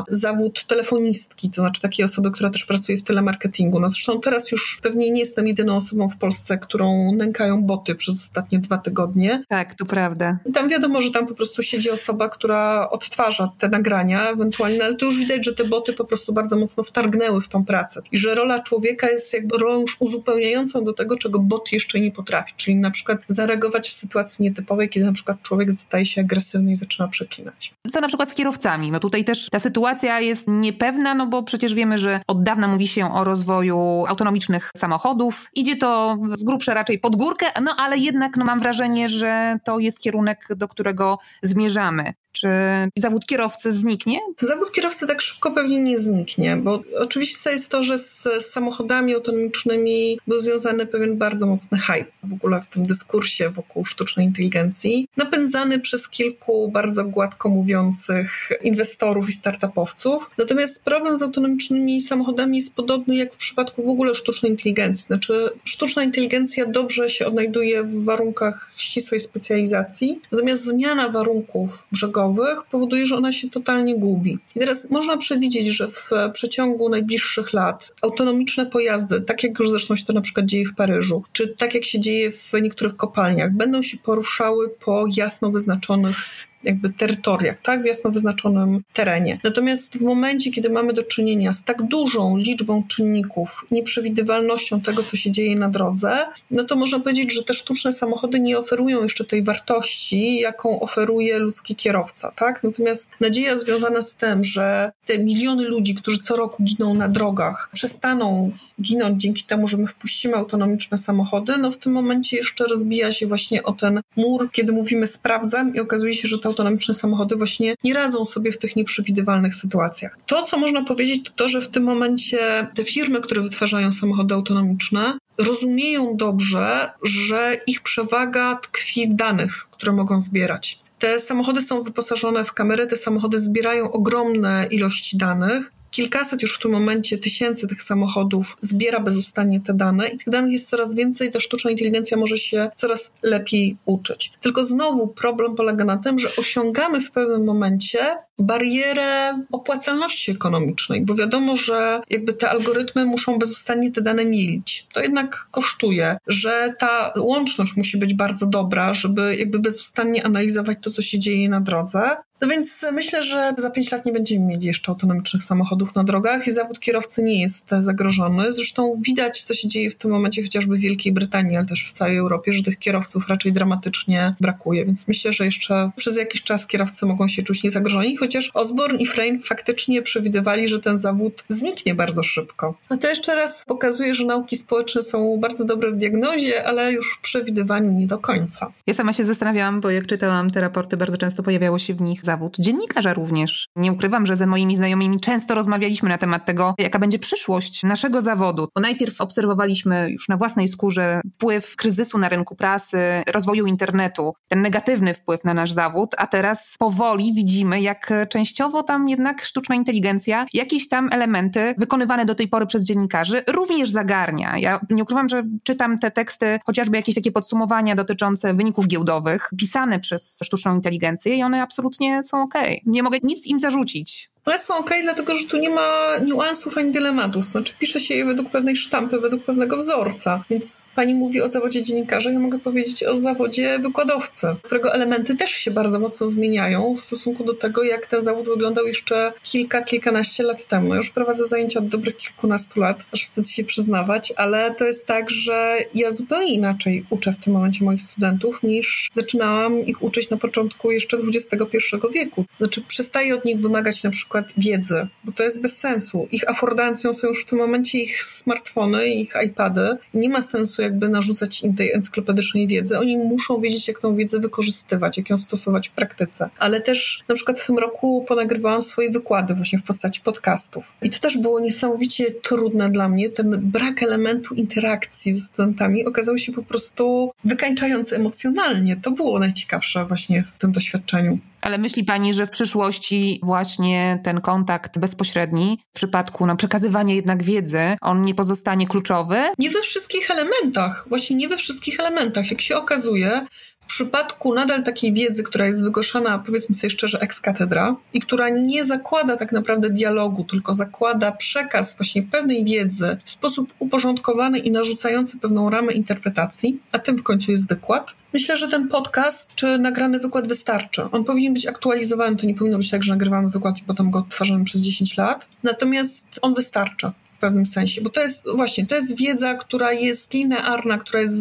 zawód telefonistki, to znaczy takiej osoby, która też pracuje w telemarketingu. No zresztą teraz już pewnie nie jestem jedyną osobą w Polsce, którą nękają boty przez ostatnie dwa tygodnie. Tak, to prawda. I tam wiadomo, że tam po prostu siedzi osoba, która odtwarza te nagrania ewentualnie, ale to już widać, że te boty po prostu bardzo mocno wtargnęły w tą pracę i że rola człowieka jest jakby rolą już uzupełniającą do tego, czego bot jeszcze nie potrafi, czyli na przykład zareagować w sytuacji nietypowej, kiedy na przykład człowiek staje się agresywny i zaczyna przeklinać. Co na przykład z kierowcami? No tutaj też ta sytuacja jest niepewna, no bo przecież wiemy, że od dawna mówi się o rozwoju autonomicznych samochodów. Idzie to z grubsza raczej pod górkę, no ale jednak no mam wrażenie, że to jest kierunek, do którego zmierzamy. Czy zawód kierowcy zniknie? Zawód kierowcy tak szybko pewnie nie zniknie, bo oczywiście jest to, że z, z samochodami autonomicznymi był związany pewien bardzo mocny hype w ogóle w tym dyskursie wokół sztucznej inteligencji, napędzany przez kilku bardzo gładko mówiących inwestorów i startupowców. Natomiast problem z autonomicznymi samochodami jest podobny jak w przypadku w ogóle sztucznej inteligencji. Znaczy, sztuczna inteligencja dobrze się odnajduje w warunkach ścisłej specjalizacji, natomiast zmiana warunków brzegowych powoduje, że ona się totalnie gubi. I teraz można przewidzieć, że w przeciągu najbliższych lat autonomiczne pojazdy, tak jak już zresztą się to na przykład dzieje w Paryżu, czy tak jak się dzieje w niektórych kopalniach, będą się poruszały po jasno wyznaczonych jakby terytoriach, tak, w jasno wyznaczonym terenie. Natomiast w momencie, kiedy mamy do czynienia z tak dużą liczbą czynników, nieprzewidywalnością tego, co się dzieje na drodze, no to można powiedzieć, że te sztuczne samochody nie oferują jeszcze tej wartości, jaką oferuje ludzki kierowca, tak? Natomiast nadzieja związana z tym, że te miliony ludzi, którzy co roku giną na drogach, przestaną ginąć dzięki temu, że my wpuścimy autonomiczne samochody, no w tym momencie jeszcze rozbija się właśnie o ten mur, kiedy mówimy sprawdzam i okazuje się, że to autonomiczne samochody właśnie nie radzą sobie w tych nieprzewidywalnych sytuacjach. To, co można powiedzieć, to to, że w tym momencie te firmy, które wytwarzają samochody autonomiczne, rozumieją dobrze, że ich przewaga tkwi w danych, które mogą zbierać. Te samochody są wyposażone w kamery, te samochody zbierają ogromne ilości danych kilkaset już w tym momencie tysięcy tych samochodów zbiera bezustannie te dane i tych danych jest coraz więcej, ta sztuczna inteligencja może się coraz lepiej uczyć. Tylko znowu problem polega na tym, że osiągamy w pewnym momencie barierę opłacalności ekonomicznej, bo wiadomo, że jakby te algorytmy muszą bezustannie te dane mielić. To jednak kosztuje, że ta łączność musi być bardzo dobra, żeby jakby bezustannie analizować to, co się dzieje na drodze. No więc myślę, że za pięć lat nie będziemy mieli jeszcze autonomicznych samochodów na drogach i zawód kierowcy nie jest zagrożony. Zresztą widać, co się dzieje w tym momencie chociażby w Wielkiej Brytanii, ale też w całej Europie, że tych kierowców raczej dramatycznie brakuje. Więc myślę, że jeszcze przez jakiś czas kierowcy mogą się czuć niezagrożeni, chociaż Osborne i Frame faktycznie przewidywali, że ten zawód zniknie bardzo szybko. A to jeszcze raz pokazuje, że nauki społeczne są bardzo dobre w diagnozie, ale już w przewidywaniu nie do końca. Ja sama się zastanawiałam, bo jak czytałam te raporty, bardzo często pojawiało się w nich zawód dziennikarza również. Nie ukrywam, że ze moimi znajomymi często rozmawialiśmy na temat tego, jaka będzie przyszłość naszego zawodu. Bo najpierw obserwowaliśmy już na własnej skórze wpływ kryzysu na rynku prasy, rozwoju internetu, ten negatywny wpływ na nasz zawód, a teraz powoli widzimy, jak częściowo tam jednak sztuczna inteligencja jakieś tam elementy wykonywane do tej pory przez dziennikarzy również zagarnia. Ja nie ukrywam, że czytam te teksty, chociażby jakieś takie podsumowania dotyczące wyników giełdowych, pisane przez sztuczną inteligencję i one absolutnie są ok. Nie mogę nic im zarzucić ale są ok, dlatego że tu nie ma niuansów ani dylematów. Znaczy, pisze się je według pewnej sztampy, według pewnego wzorca. Więc pani mówi o zawodzie dziennikarza, ja mogę powiedzieć o zawodzie wykładowcy, którego elementy też się bardzo mocno zmieniają w stosunku do tego, jak ten zawód wyglądał jeszcze kilka, kilkanaście lat temu. Już prowadzę zajęcia od dobrych kilkunastu lat, aż wstyd się przyznawać, ale to jest tak, że ja zupełnie inaczej uczę w tym momencie moich studentów, niż zaczynałam ich uczyć na początku jeszcze XXI wieku. Znaczy, przestaję od nich wymagać na przykład przykład wiedzy, bo to jest bez sensu. Ich afordancją są już w tym momencie ich smartfony, ich iPady. Nie ma sensu jakby narzucać im tej encyklopedycznej wiedzy. Oni muszą wiedzieć, jak tą wiedzę wykorzystywać, jak ją stosować w praktyce. Ale też na przykład w tym roku ponagrywałam swoje wykłady właśnie w postaci podcastów. I to też było niesamowicie trudne dla mnie. Ten brak elementu interakcji ze studentami okazał się po prostu wykańczający emocjonalnie. To było najciekawsze właśnie w tym doświadczeniu. Ale myśli Pani, że w przyszłości właśnie ten kontakt bezpośredni w przypadku no, przekazywania jednak wiedzy, on nie pozostanie kluczowy? Nie we wszystkich elementach. Właśnie nie we wszystkich elementach. Jak się okazuje, w przypadku nadal takiej wiedzy, która jest wygłaszana, powiedzmy sobie szczerze, ex katedra i która nie zakłada tak naprawdę dialogu, tylko zakłada przekaz właśnie pewnej wiedzy w sposób uporządkowany i narzucający pewną ramę interpretacji, a tym w końcu jest wykład. Myślę, że ten podcast czy nagrany wykład wystarczy. On powinien być aktualizowany, to nie powinno być tak, że nagrywamy wykład i potem go odtwarzamy przez 10 lat. Natomiast on wystarcza pewnym sensie, bo to jest właśnie, to jest wiedza, która jest linearna, która jest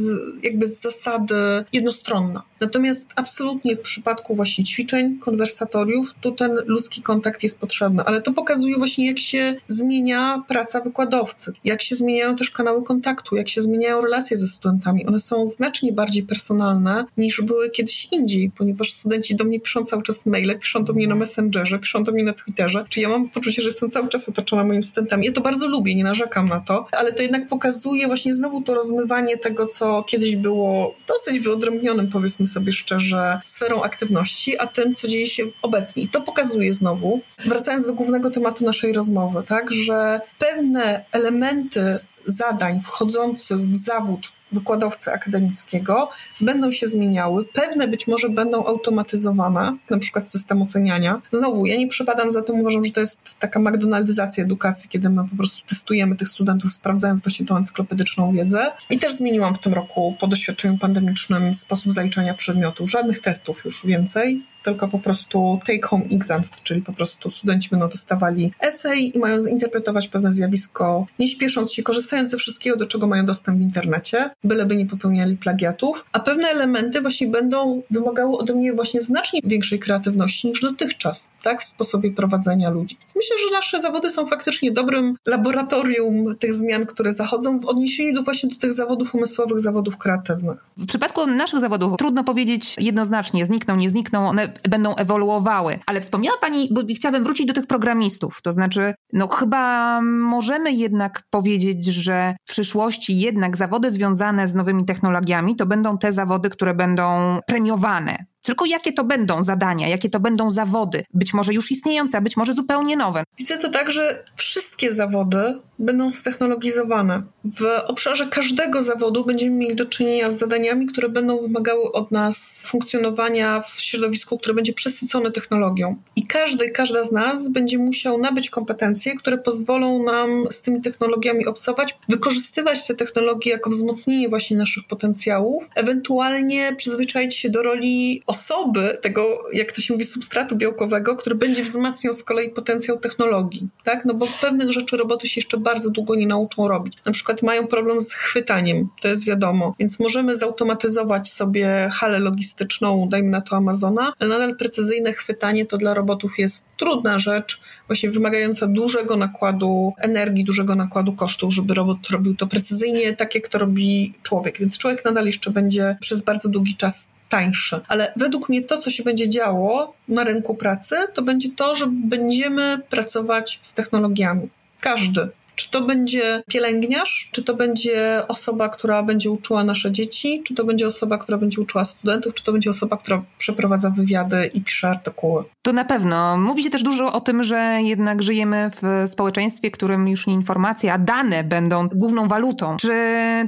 jakby z zasady jednostronna. Natomiast absolutnie w przypadku właśnie ćwiczeń, konwersatoriów, tu ten ludzki kontakt jest potrzebny, ale to pokazuje właśnie, jak się zmienia praca wykładowcy, jak się zmieniają też kanały kontaktu, jak się zmieniają relacje ze studentami. One są znacznie bardziej personalne niż były kiedyś indziej, ponieważ studenci do mnie piszą cały czas maile, piszą do mnie na Messengerze, piszą do mnie na Twitterze, czyli ja mam poczucie, że jestem cały czas otoczona moimi studentami. Ja to bardzo lubię, nie narzekam na to, ale to jednak pokazuje właśnie znowu to rozmywanie tego, co kiedyś było dosyć wyodrębnionym, powiedzmy sobie szczerze, sferą aktywności, a tym, co dzieje się obecnie. I to pokazuje znowu, wracając do głównego tematu naszej rozmowy, tak, że pewne elementy zadań wchodzących w zawód wykładowcy akademickiego będą się zmieniały. Pewne być może będą automatyzowane, na przykład system oceniania. Znowu, ja nie przypadam za tym, uważam, że to jest taka McDonaldyzacja edukacji, kiedy my po prostu testujemy tych studentów, sprawdzając właśnie tą encyklopedyczną wiedzę. I też zmieniłam w tym roku po doświadczeniu pandemicznym sposób zaliczania przedmiotów. Żadnych testów już więcej tylko po prostu take home exams, czyli po prostu studenci będą dostawali esej i mają zinterpretować pewne zjawisko, nie śpiesząc się, korzystając ze wszystkiego, do czego mają dostęp w internecie, byleby nie popełniali plagiatów, a pewne elementy właśnie będą wymagały ode mnie właśnie znacznie większej kreatywności niż dotychczas, tak, w sposobie prowadzenia ludzi. Więc myślę, że nasze zawody są faktycznie dobrym laboratorium tych zmian, które zachodzą w odniesieniu do właśnie do tych zawodów umysłowych, zawodów kreatywnych. W przypadku naszych zawodów trudno powiedzieć jednoznacznie, znikną, nie znikną, one będą ewoluowały. Ale wspomniała Pani, bo chciałabym wrócić do tych programistów, to znaczy, no chyba możemy jednak powiedzieć, że w przyszłości jednak zawody związane z nowymi technologiami to będą te zawody, które będą premiowane. Tylko jakie to będą zadania, jakie to będą zawody, być może już istniejące, a być może zupełnie nowe. Widzę to tak, że wszystkie zawody będą stechnologizowane. W obszarze każdego zawodu będziemy mieli do czynienia z zadaniami, które będą wymagały od nas funkcjonowania w środowisku, które będzie przesycone technologią. I każdy, każda z nas będzie musiał nabyć kompetencje, które pozwolą nam z tymi technologiami obcować, wykorzystywać te technologie jako wzmocnienie właśnie naszych potencjałów, ewentualnie przyzwyczaić się do roli osoby, tego, jak to się mówi, substratu białkowego, który będzie wzmacniał z kolei potencjał technologii, tak? No bo pewnych rzeczy roboty się jeszcze bardzo długo nie nauczą robić. Na przykład mają problem z chwytaniem, to jest wiadomo, więc możemy zautomatyzować sobie halę logistyczną, dajmy na to Amazona, ale nadal precyzyjne chwytanie to dla robotów jest trudna rzecz, właśnie wymagająca dużego nakładu energii, dużego nakładu kosztów, żeby robot robił to precyzyjnie, tak jak to robi człowiek. Więc człowiek nadal jeszcze będzie przez bardzo długi czas tańszy. Ale według mnie to, co się będzie działo na rynku pracy, to będzie to, że będziemy pracować z technologiami. Każdy. Czy to będzie pielęgniarz, czy to będzie osoba, która będzie uczyła nasze dzieci, czy to będzie osoba, która będzie uczyła studentów, czy to będzie osoba, która przeprowadza wywiady i pisze artykuły. To na pewno. Mówi się też dużo o tym, że jednak żyjemy w społeczeństwie, którym już nie informacje, a dane będą główną walutą. Czy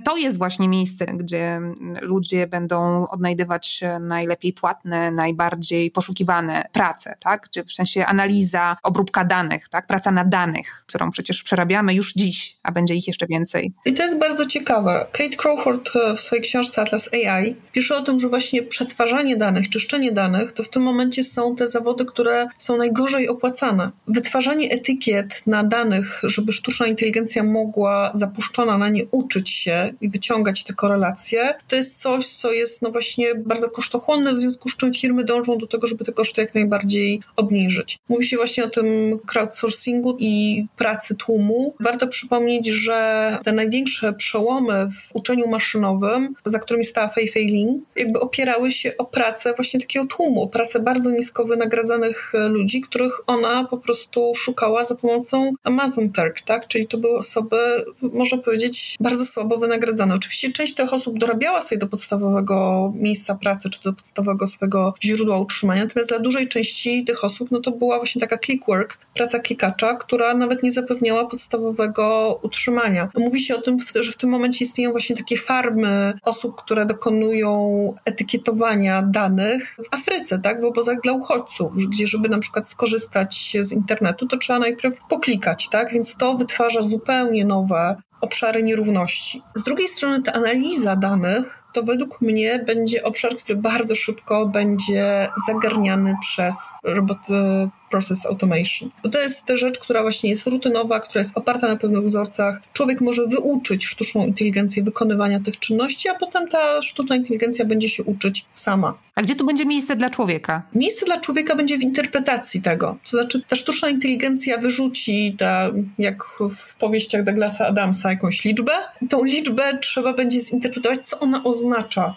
to jest właśnie miejsce, gdzie ludzie będą odnajdywać najlepiej płatne, najbardziej poszukiwane prace, tak? Gdzie w sensie analiza, obróbka danych, tak? Praca na danych, którą przecież przerabiamy już dziś, a będzie ich jeszcze więcej. I to jest bardzo ciekawe. Kate Crawford e, w swojej książce Atlas AI pisze o tym, że właśnie przetwarzanie danych, czyszczenie danych to w tym momencie są te zawody, które są najgorzej opłacane. Wytwarzanie etykiet na danych, żeby sztuczna inteligencja mogła zapuszczona na nie uczyć się i wyciągać te korelacje, to jest coś, co jest no właśnie bardzo kosztochłonne, w związku z czym firmy dążą do tego, żeby te koszty jak najbardziej obniżyć. Mówi się właśnie o tym crowdsourcingu i pracy tłumu. Warto przypomnieć, że te największe przełomy w uczeniu maszynowym, za którymi stała Fei Fei Lin, jakby opierały się o pracę właśnie takiego tłumu, pracę bardzo nisko wynagradzanych ludzi, których ona po prostu szukała za pomocą Amazon Turk, tak? Czyli to były osoby, można powiedzieć, bardzo słabo wynagradzane. Oczywiście część tych osób dorabiała sobie do podstawowego miejsca pracy, czy do podstawowego swojego źródła utrzymania, natomiast dla dużej części tych osób, no to była właśnie taka clickwork, praca klikacza, która nawet nie zapewniała podstawowego utrzymania. Mówi się o tym, że w tym momencie istnieją właśnie takie farmy osób, które dokonują etykietowania danych w Afryce, tak? W obozach dla uchodźców, gdzie żeby na przykład skorzystać z internetu, to trzeba najpierw poklikać, tak? Więc to wytwarza zupełnie nowe obszary nierówności. Z drugiej strony ta analiza danych to według mnie będzie obszar, który bardzo szybko będzie zagarniany przez roboty process automation. Bo to jest ta rzecz, która właśnie jest rutynowa, która jest oparta na pewnych wzorcach. Człowiek może wyuczyć sztuczną inteligencję wykonywania tych czynności, a potem ta sztuczna inteligencja będzie się uczyć sama. A gdzie tu będzie miejsce dla człowieka? Miejsce dla człowieka będzie w interpretacji tego. To znaczy, ta sztuczna inteligencja wyrzuci, ta, jak w powieściach Douglasa Adamsa, jakąś liczbę. Tą liczbę trzeba będzie zinterpretować, co ona oznacza.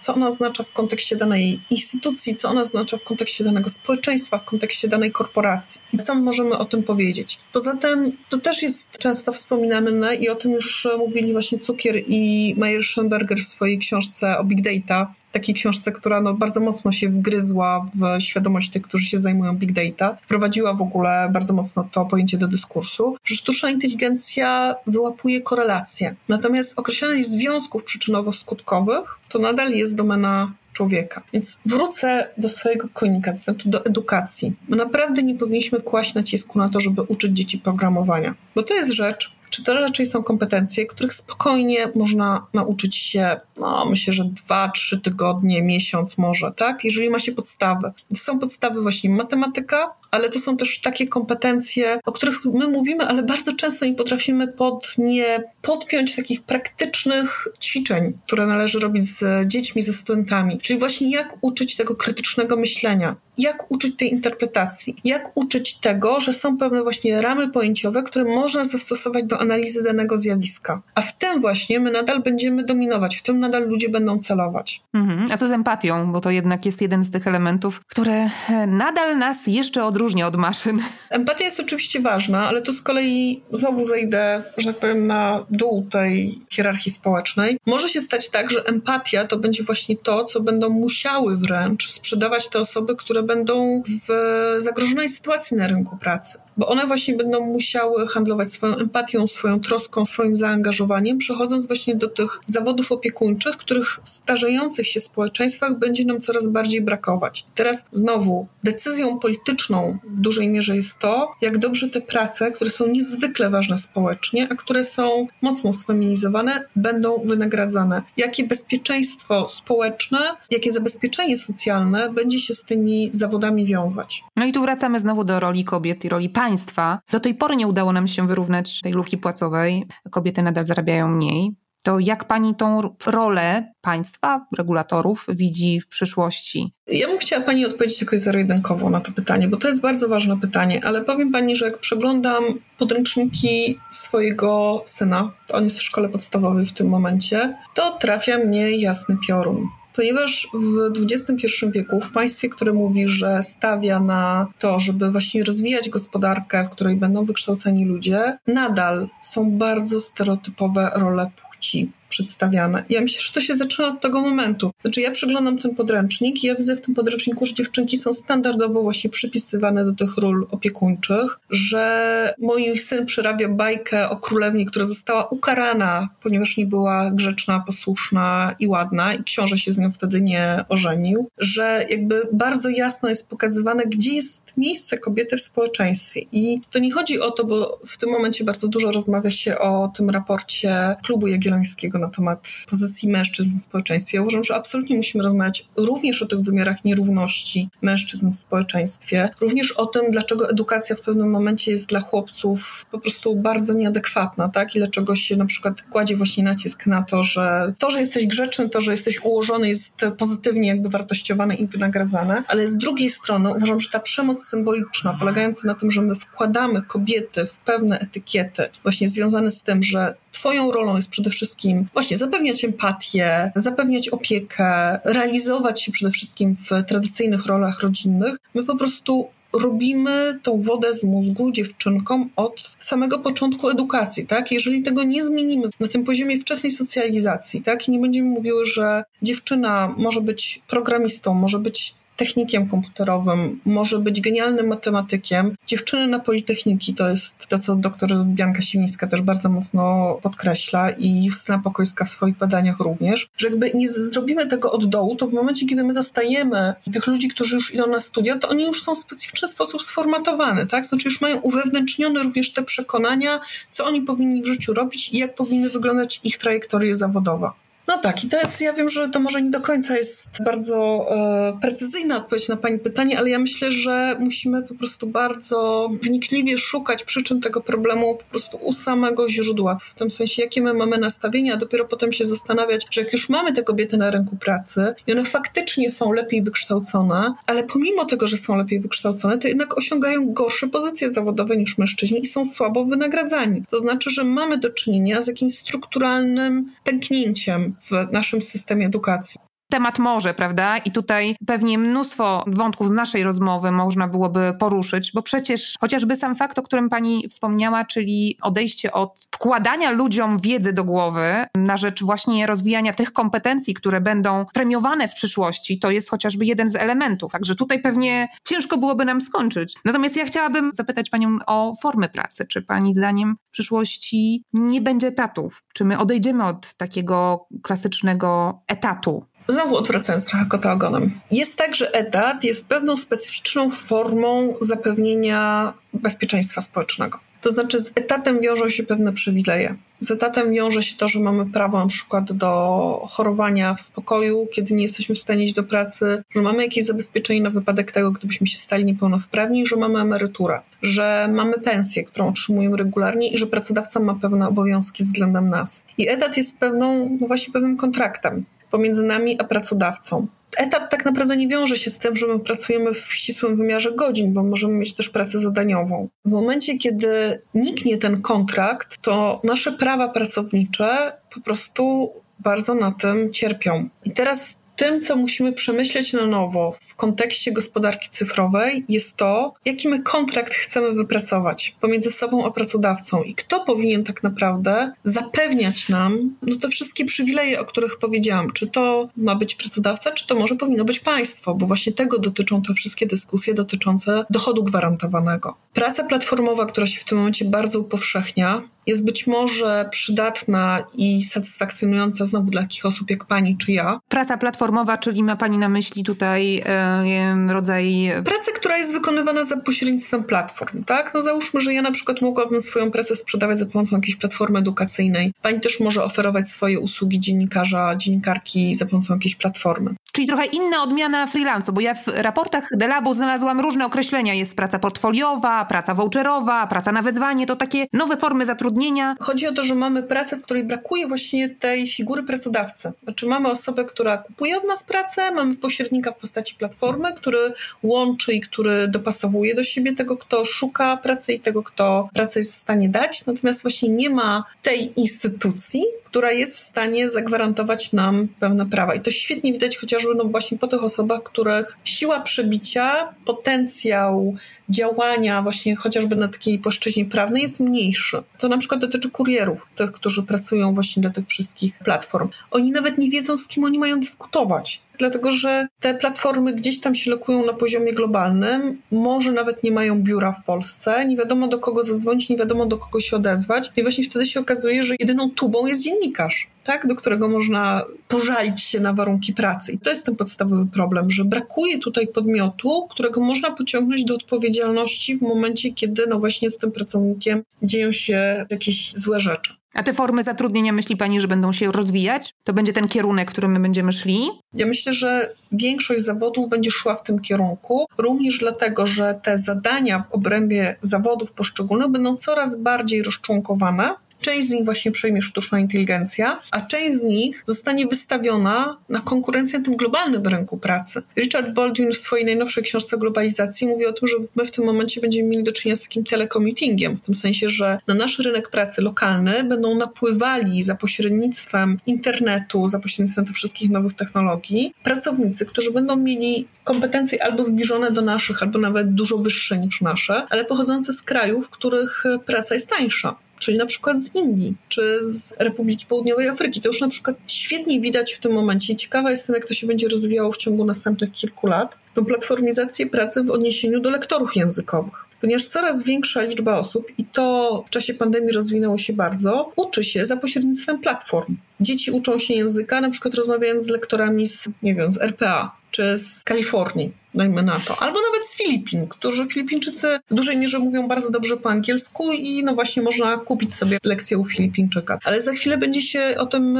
Co ona oznacza w kontekście danej instytucji, co ona oznacza w kontekście danego społeczeństwa, w kontekście danej korporacji. Co możemy o tym powiedzieć? Poza tym to też jest często wspominane i o tym już mówili właśnie Cukier i Meyer Schoenberger w swojej książce o Big Data, takiej książce, która no bardzo mocno się wgryzła w świadomość tych, którzy się zajmują big data. Wprowadziła w ogóle bardzo mocno to pojęcie do dyskursu, że sztuczna inteligencja wyłapuje korelacje. Natomiast określanie związków przyczynowo-skutkowych to nadal jest domena człowieka. Więc wrócę do swojego konika, to znaczy do edukacji. My naprawdę nie powinniśmy kłaść nacisku na to, żeby uczyć dzieci programowania, bo to jest rzecz, czy to raczej są kompetencje, których spokojnie można nauczyć się, no myślę, że dwa, trzy tygodnie, miesiąc może, tak? Jeżeli ma się podstawy. Są podstawy właśnie matematyka, ale to są też takie kompetencje, o których my mówimy, ale bardzo często nie potrafimy pod nie podpiąć takich praktycznych ćwiczeń, które należy robić z dziećmi, ze studentami. Czyli właśnie jak uczyć tego krytycznego myślenia, jak uczyć tej interpretacji, jak uczyć tego, że są pewne właśnie ramy pojęciowe, które można zastosować do analizy danego zjawiska. A w tym właśnie my nadal będziemy dominować, w tym nadal ludzie będą celować. Mhm. A co z empatią? Bo to jednak jest jeden z tych elementów, które e, nadal nas jeszcze odróżnia od maszyn. Empatia jest oczywiście ważna, ale tu z kolei znowu zejdę, że tak powiem, na dół tej hierarchii społecznej. Może się stać tak, że empatia to będzie właśnie to, co będą musiały wręcz sprzedawać te osoby, które będą w zagrożonej sytuacji na rynku pracy bo one właśnie będą musiały handlować swoją empatią, swoją troską, swoim zaangażowaniem, przechodząc właśnie do tych zawodów opiekuńczych, których w starzejących się społeczeństwach będzie nam coraz bardziej brakować. Teraz znowu decyzją polityczną w dużej mierze jest to, jak dobrze te prace, które są niezwykle ważne społecznie, a które są mocno sfeminizowane, będą wynagradzane. Jakie bezpieczeństwo społeczne, jakie zabezpieczenie socjalne będzie się z tymi zawodami wiązać. No i tu wracamy znowu do roli kobiet i roli pań państwa. Do tej pory nie udało nam się wyrównać tej luki płacowej. Kobiety nadal zarabiają mniej. To jak pani tą rolę państwa, regulatorów widzi w przyszłości? Ja bym chciała pani odpowiedzieć jakoś zero-jedynkowo na to pytanie, bo to jest bardzo ważne pytanie, ale powiem pani, że jak przeglądam podręczniki swojego syna, on jest w szkole podstawowej w tym momencie, to trafia mnie jasny piorun ponieważ w XXI wieku, w państwie, które mówi, że stawia na to, żeby właśnie rozwijać gospodarkę, w której będą wykształceni ludzie, nadal są bardzo stereotypowe role płci przedstawiane. Ja myślę, że to się zaczyna od tego momentu. Znaczy ja przeglądam ten podręcznik i ja widzę w tym podręczniku, że dziewczynki są standardowo właśnie przypisywane do tych ról opiekuńczych, że mój syn przyrabia bajkę o królewni, która została ukarana, ponieważ nie była grzeczna, posłuszna i ładna i książę się z nią wtedy nie ożenił, że jakby bardzo jasno jest pokazywane, gdzie jest miejsce kobiety w społeczeństwie. I to nie chodzi o to, bo w tym momencie bardzo dużo rozmawia się o tym raporcie Klubu Jagiellońskiego na temat pozycji mężczyzn w społeczeństwie. Ja uważam, że absolutnie musimy rozmawiać również o tych wymiarach nierówności mężczyzn w społeczeństwie, również o tym, dlaczego edukacja w pewnym momencie jest dla chłopców po prostu bardzo nieadekwatna, tak? I dlaczego się na przykład kładzie właśnie nacisk na to, że to, że jesteś grzeczny, to, że jesteś ułożony jest pozytywnie jakby wartościowane i wynagradzane, ale z drugiej strony uważam, że ta przemoc symboliczna, polegająca na tym, że my wkładamy kobiety w pewne etykiety, właśnie związane z tym, że Twoją rolą jest przede wszystkim właśnie zapewniać empatię, zapewniać opiekę, realizować się przede wszystkim w tradycyjnych rolach rodzinnych. My po prostu robimy tą wodę z mózgu dziewczynkom od samego początku edukacji, tak? Jeżeli tego nie zmienimy na tym poziomie wczesnej socjalizacji, tak? I nie będziemy mówiły, że dziewczyna może być programistą, może być technikiem komputerowym, może być genialnym matematykiem. Dziewczyny na Politechniki to jest to, co doktor Bianka Siwińska też bardzo mocno podkreśla i Justyna Pokojska w swoich badaniach również, że jakby nie zrobimy tego od dołu, to w momencie, kiedy my dostajemy tych ludzi, którzy już idą na studia, to oni już są w specyficzny sposób sformatowani, tak? Znaczy już mają uwewnętrznione również te przekonania, co oni powinni w życiu robić i jak powinny wyglądać ich trajektorie zawodowe. No tak, i to jest, ja wiem, że to może nie do końca jest bardzo e, precyzyjna odpowiedź na Pani pytanie, ale ja myślę, że musimy po prostu bardzo wnikliwie szukać przyczyn tego problemu po prostu u samego źródła. W tym sensie, jakie my mamy nastawienia, a dopiero potem się zastanawiać, że jak już mamy te kobiety na rynku pracy i one faktycznie są lepiej wykształcone, ale pomimo tego, że są lepiej wykształcone, to jednak osiągają gorsze pozycje zawodowe niż mężczyźni i są słabo wynagradzani. To znaczy, że mamy do czynienia z jakimś strukturalnym pęknięciem w naszym systemie edukacji temat morze, prawda? I tutaj pewnie mnóstwo wątków z naszej rozmowy można byłoby poruszyć, bo przecież chociażby sam fakt, o którym pani wspomniała, czyli odejście od wkładania ludziom wiedzy do głowy na rzecz właśnie rozwijania tych kompetencji, które będą premiowane w przyszłości, to jest chociażby jeden z elementów. Także tutaj pewnie ciężko byłoby nam skończyć. Natomiast ja chciałabym zapytać panią o formy pracy. Czy pani zdaniem w przyszłości nie będzie etatów? Czy my odejdziemy od takiego klasycznego etatu? Znowu odwracając trochę kota ogonem. Jest tak, że etat jest pewną specyficzną formą zapewnienia bezpieczeństwa społecznego. To znaczy z etatem wiążą się pewne przywileje. Z etatem wiąże się to, że mamy prawo na przykład do chorowania w spokoju, kiedy nie jesteśmy w stanie iść do pracy, że mamy jakieś zabezpieczenie na wypadek tego, gdybyśmy się stali niepełnosprawni, że mamy emeryturę, że mamy pensję, którą otrzymujemy regularnie i że pracodawca ma pewne obowiązki względem nas. I etat jest pewną, no właśnie pewnym kontraktem pomiędzy nami a pracodawcą. Etat tak naprawdę nie wiąże się z tym, że my pracujemy w ścisłym wymiarze godzin, bo możemy mieć też pracę zadaniową. W momencie, kiedy niknie ten kontrakt, to nasze prawa pracownicze po prostu bardzo na tym cierpią. I teraz tym, co musimy przemyśleć na nowo w kontekście gospodarki cyfrowej, jest to, jaki my kontrakt chcemy wypracować pomiędzy sobą a pracodawcą i kto powinien tak naprawdę zapewniać nam no, te wszystkie przywileje, o których powiedziałam. Czy to ma być pracodawca, czy to może powinno być państwo, bo właśnie tego dotyczą te wszystkie dyskusje dotyczące dochodu gwarantowanego. Praca platformowa, która się w tym momencie bardzo upowszechnia, jest być może przydatna i satysfakcjonująca znowu dla takich osób jak pani czy ja. Praca platformowa, czyli ma pani na myśli tutaj e, rodzaj. Pracy, która jest wykonywana za pośrednictwem platform, tak? No załóżmy, że ja na przykład mogłabym swoją pracę sprzedawać za pomocą jakiejś platformy edukacyjnej. Pani też może oferować swoje usługi dziennikarza, dziennikarki za pomocą jakiejś platformy. Czyli trochę inna odmiana freelansu, bo ja w raportach Delabu znalazłam różne określenia. Jest praca portfoliowa, praca voucherowa, praca na wezwanie. To takie nowe formy zatrudnienia. Chodzi o to, że mamy pracę, w której brakuje właśnie tej figury pracodawcy. Znaczy mamy osobę, która kupuje od nas pracę, mamy pośrednika w postaci platformy, który łączy i który dopasowuje do siebie tego, kto szuka pracy i tego, kto pracę jest w stanie dać. Natomiast właśnie nie ma tej instytucji, która jest w stanie zagwarantować nam pewne prawa. I to świetnie widać chociażby no właśnie po tych osobach, których siła przebicia, potencjał działania właśnie chociażby na takiej płaszczyźnie prawnej jest mniejszy. To na przykład dotyczy kurierów, tych, którzy pracują właśnie dla tych wszystkich platform. Oni nawet nie wiedzą, z kim oni mają dyskutować dlatego że te platformy gdzieś tam się lokują na poziomie globalnym, może nawet nie mają biura w Polsce, nie wiadomo do kogo zadzwonić, nie wiadomo do kogo się odezwać i właśnie wtedy się okazuje, że jedyną tubą jest dziennikarz. Tak, do którego można pożalić się na warunki pracy. I to jest ten podstawowy problem, że brakuje tutaj podmiotu, którego można pociągnąć do odpowiedzialności w momencie, kiedy no właśnie z tym pracownikiem dzieją się jakieś złe rzeczy. A te formy zatrudnienia myśli Pani, że będą się rozwijać? To będzie ten kierunek, którym my będziemy szli? Ja myślę, że większość zawodów będzie szła w tym kierunku, również dlatego, że te zadania w obrębie zawodów poszczególnych będą coraz bardziej rozczłonkowane Część z nich właśnie przejmie sztuczna inteligencja, a część z nich zostanie wystawiona na konkurencję na tym globalnym rynku pracy. Richard Baldwin w swojej najnowszej książce globalizacji mówi o tym, że my w tym momencie będziemy mieli do czynienia z takim telekomitingiem, w tym sensie, że na nasz rynek pracy lokalny będą napływali za pośrednictwem internetu, za pośrednictwem tych wszystkich nowych technologii pracownicy, którzy będą mieli kompetencje albo zbliżone do naszych, albo nawet dużo wyższe niż nasze, ale pochodzące z krajów, w których praca jest tańsza czyli na przykład z Indii czy z Republiki Południowej Afryki. To już na przykład świetnie widać w tym momencie. Ciekawa jestem, jak to się będzie rozwijało w ciągu następnych kilku lat. Tą platformizację pracy w odniesieniu do lektorów językowych ponieważ coraz większa liczba osób, i to w czasie pandemii rozwinęło się bardzo, uczy się za pośrednictwem platform. Dzieci uczą się języka, na przykład rozmawiając z lektorami z, nie wiem, z RPA czy z Kalifornii dajmy na to, albo nawet z Filipin, którzy Filipińczycy w dużej mierze mówią bardzo dobrze po angielsku i no właśnie można kupić sobie lekcję u Filipińczyka. Ale za chwilę będzie się o tym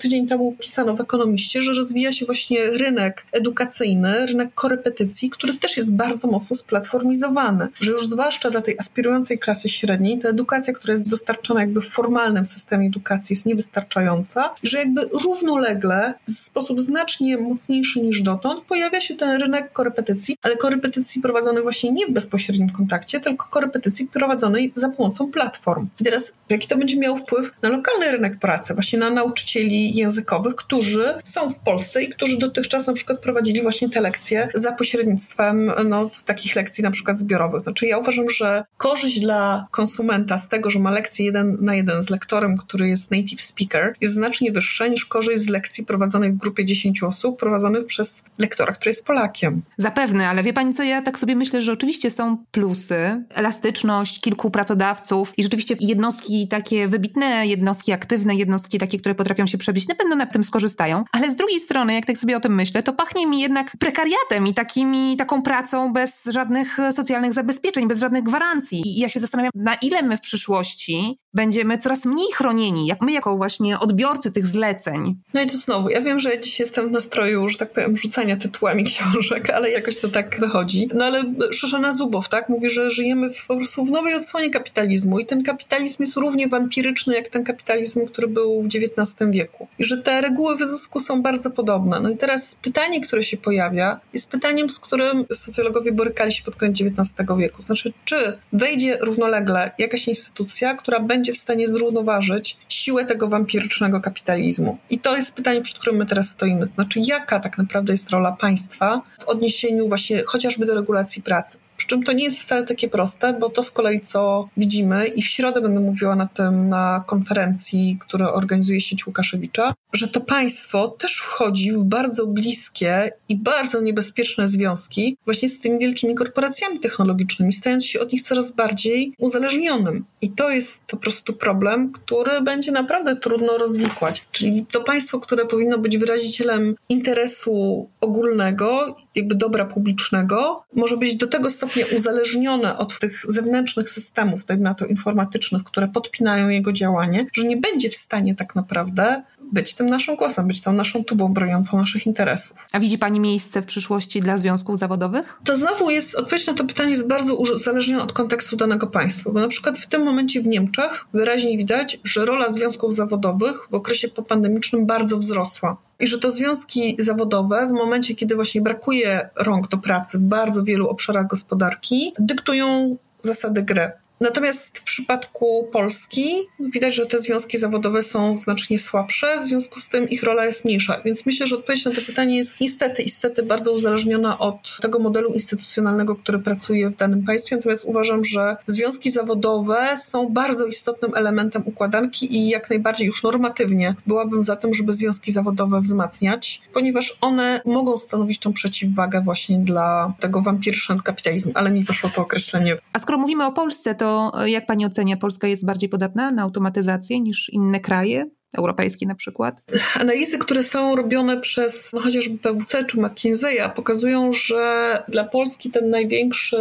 tydzień temu pisano w Ekonomiście, że rozwija się właśnie rynek edukacyjny, rynek korepetycji, który też jest bardzo mocno splatformizowany, że już zwłaszcza dla tej aspirującej klasy średniej ta edukacja, która jest dostarczana jakby w formalnym systemie edukacji jest niewystarczająca, że jakby równolegle w sposób znacznie mocniejszy niż dotąd pojawia się ten rynek korepetycji korepetycji, ale korepetycji prowadzonej właśnie nie w bezpośrednim kontakcie, tylko korepetycji prowadzonej za pomocą platform. I teraz jaki to będzie miało wpływ na lokalny rynek pracy, właśnie na nauczycieli językowych, którzy są w Polsce i którzy dotychczas na przykład prowadzili właśnie te lekcje za pośrednictwem no, takich lekcji na przykład zbiorowych. Znaczy ja uważam, że korzyść dla konsumenta z tego, że ma lekcję jeden na jeden z lektorem, który jest native speaker, jest znacznie wyższa niż korzyść z lekcji prowadzonej w grupie 10 osób, prowadzonych przez lektora, który jest Polakiem. Zapewne, ale wie pani co, ja tak sobie myślę, że oczywiście są plusy, elastyczność kilku pracodawców i rzeczywiście jednostki takie wybitne, jednostki aktywne, jednostki takie, które potrafią się przebić, na pewno na tym skorzystają, ale z drugiej strony, jak tak sobie o tym myślę, to pachnie mi jednak prekariatem i takimi, taką pracą bez żadnych socjalnych zabezpieczeń, bez żadnych gwarancji. I ja się zastanawiam, na ile my w przyszłości będziemy coraz mniej chronieni, jak my jako właśnie odbiorcy tych zleceń. No i to znowu, ja wiem, że dziś jestem w nastroju, że tak powiem, rzucania tytułami książek, ale jakoś to tak wychodzi. No ale Szyszana Zubow, tak, mówi, że żyjemy w, po prostu w nowej odsłonie kapitalizmu i ten kapitalizm jest równie wampiryczny jak ten kapitalizm, który był w XIX wieku. I że te reguły wyzysku są bardzo podobne. No i teraz pytanie, które się pojawia, jest pytaniem, z którym socjologowie borykali się pod koniec XIX wieku. Znaczy, czy wejdzie równolegle jakaś instytucja, która będzie w stanie zrównoważyć siłę tego wampirycznego kapitalizmu? I to jest pytanie, przed którym my teraz stoimy. Znaczy, jaka tak naprawdę jest rola państwa w odniesieniu właśnie chociażby do regulacji pracy. Przy czym to nie jest wcale takie proste, bo to z kolei co widzimy i w środę będę mówiła na tym na konferencji, którą organizuje sieć Łukaszewicza, że to państwo też wchodzi w bardzo bliskie i bardzo niebezpieczne związki właśnie z tymi wielkimi korporacjami technologicznymi, stając się od nich coraz bardziej uzależnionym. I to jest po prostu problem, który będzie naprawdę trudno rozwikłać. Czyli to państwo, które powinno być wyrazicielem interesu ogólnego, jakby dobra publicznego, może być do tego stopnia uzależnione od tych zewnętrznych systemów, tak na to informatycznych, które podpinają jego działanie, że nie będzie w stanie tak naprawdę być tym naszym głosem, być tą naszą tubą broniącą naszych interesów. A widzi Pani miejsce w przyszłości dla związków zawodowych? To znowu jest, odpowiedź na to pytanie jest bardzo uzależniona od kontekstu danego państwa, bo na przykład w tym momencie w Niemczech wyraźnie widać, że rola związków zawodowych w okresie popandemicznym bardzo wzrosła. I że to związki zawodowe w momencie, kiedy właśnie brakuje rąk do pracy w bardzo wielu obszarach gospodarki, dyktują zasady gry. Natomiast w przypadku Polski widać, że te związki zawodowe są znacznie słabsze, w związku z tym ich rola jest mniejsza. Więc myślę, że odpowiedź na to pytanie jest niestety, niestety bardzo uzależniona od tego modelu instytucjonalnego, który pracuje w danym państwie. Natomiast uważam, że związki zawodowe są bardzo istotnym elementem układanki i jak najbardziej już normatywnie byłabym za tym, żeby związki zawodowe wzmacniać, ponieważ one mogą stanowić tą przeciwwagę właśnie dla tego wampirszego kapitalizmu, ale mi wyszło to określenie. A skoro mówimy o Polsce, to to jak pani ocenia, Polska jest bardziej podatna na automatyzację niż inne kraje? europejskie na przykład? Analizy, które są robione przez no chociażby PWC czy McKinsey'a pokazują, że dla Polski ten największy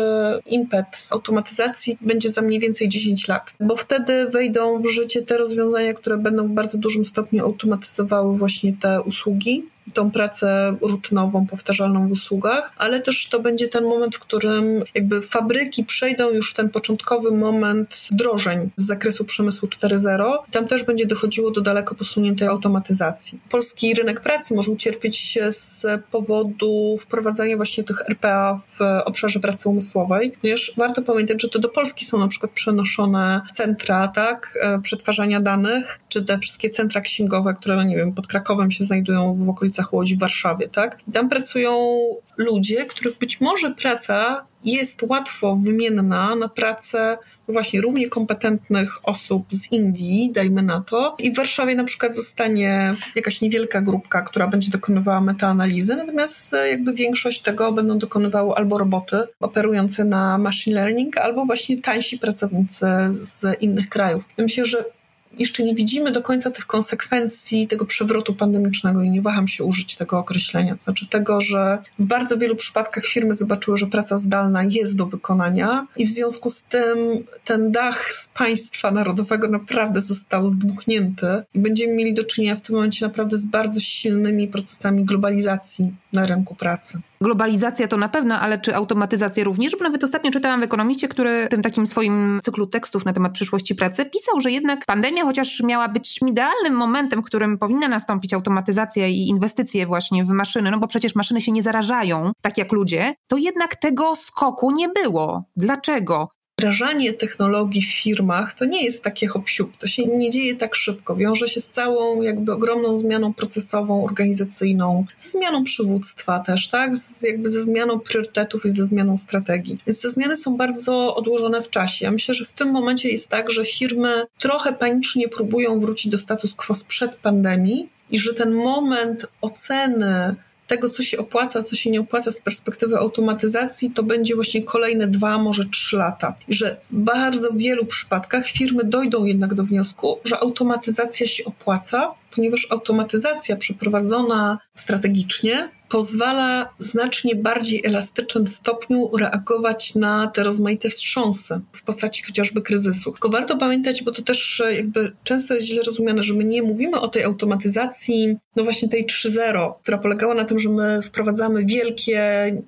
impet automatyzacji będzie za mniej więcej 10 lat, bo wtedy wejdą w życie te rozwiązania, które będą w bardzo dużym stopniu automatyzowały właśnie te usługi, tą pracę rutynową, powtarzalną w usługach, ale też to będzie ten moment, w którym jakby fabryki przejdą już ten początkowy moment wdrożeń z zakresu przemysłu 4.0. Tam też będzie dochodziło do daleko posuniętej automatyzacji. Polski rynek pracy może ucierpieć z powodu wprowadzania właśnie tych RPA w obszarze pracy umysłowej, ponieważ warto pamiętać, że to do Polski są na przykład przenoszone centra, tak, e, przetwarzania danych, czy te wszystkie centra księgowe, które, no nie wiem, pod Krakowem się znajdują w okolicach Łodzi, w Warszawie, tak? I tam pracują ludzie, których być może praca jest łatwo wymienna na pracę właśnie równie kompetentnych osób z Indii, dajmy na to. I w Warszawie na przykład zostanie jakaś niewielka grupka, która będzie dokonywała metaanalizy, natomiast e, jakby większość tego będą dokonywały albo roboty operujące na machine learning, albo właśnie tańsi pracownicy z innych krajów. Myślę, że jeszcze nie widzimy do końca tych konsekwencji tego przewrotu pandemicznego i nie waham się użyć tego określenia. Znaczy tego, że w bardzo wielu przypadkach firmy zobaczyły, że praca zdalna jest do wykonania i w związku z tym ten dach z państwa narodowego naprawdę został zdmuchnięty i będziemy mieli do czynienia w tym momencie naprawdę z bardzo silnymi procesami globalizacji na rynku pracy. Globalizacja to na pewno, ale czy automatyzacja również? Bo nawet ostatnio czytałam w Ekonomiście, który w tym takim swoim cyklu tekstów na temat przyszłości pracy pisał, że jednak pandemia, chociaż miała być idealnym momentem, w którym powinna nastąpić automatyzacja i inwestycje właśnie w maszyny, no bo przecież maszyny się nie zarażają, tak jak ludzie, to jednak tego skoku nie było. Dlaczego? Wdrażanie technologii w firmach to nie jest takie hop to się nie dzieje tak szybko. Wiąże się z całą jakby ogromną zmianą procesową, organizacyjną, ze zmianą przywództwa też, tak? Z, jakby ze zmianą priorytetów i ze zmianą strategii. Więc te zmiany są bardzo odłożone w czasie. Ja myślę, że w tym momencie jest tak, że firmy trochę panicznie próbują wrócić do status quo sprzed pandemii i że ten moment oceny tego, co się opłaca, co się nie opłaca z perspektywy automatyzacji, to będzie właśnie kolejne dwa, może trzy lata. I że w bardzo wielu przypadkach firmy dojdą jednak do wniosku, że automatyzacja się opłaca, ponieważ automatyzacja przeprowadzona strategicznie pozwala znacznie bardziej elastycznym stopniu reagować na te rozmaite wstrząsy w postaci chociażby kryzysu. Tylko warto pamiętać, bo to też jakby często jest źle rozumiane, że my nie mówimy o tej automatyzacji, no właśnie tej 3.0, która polegała na tym, że my wprowadzamy wielkie,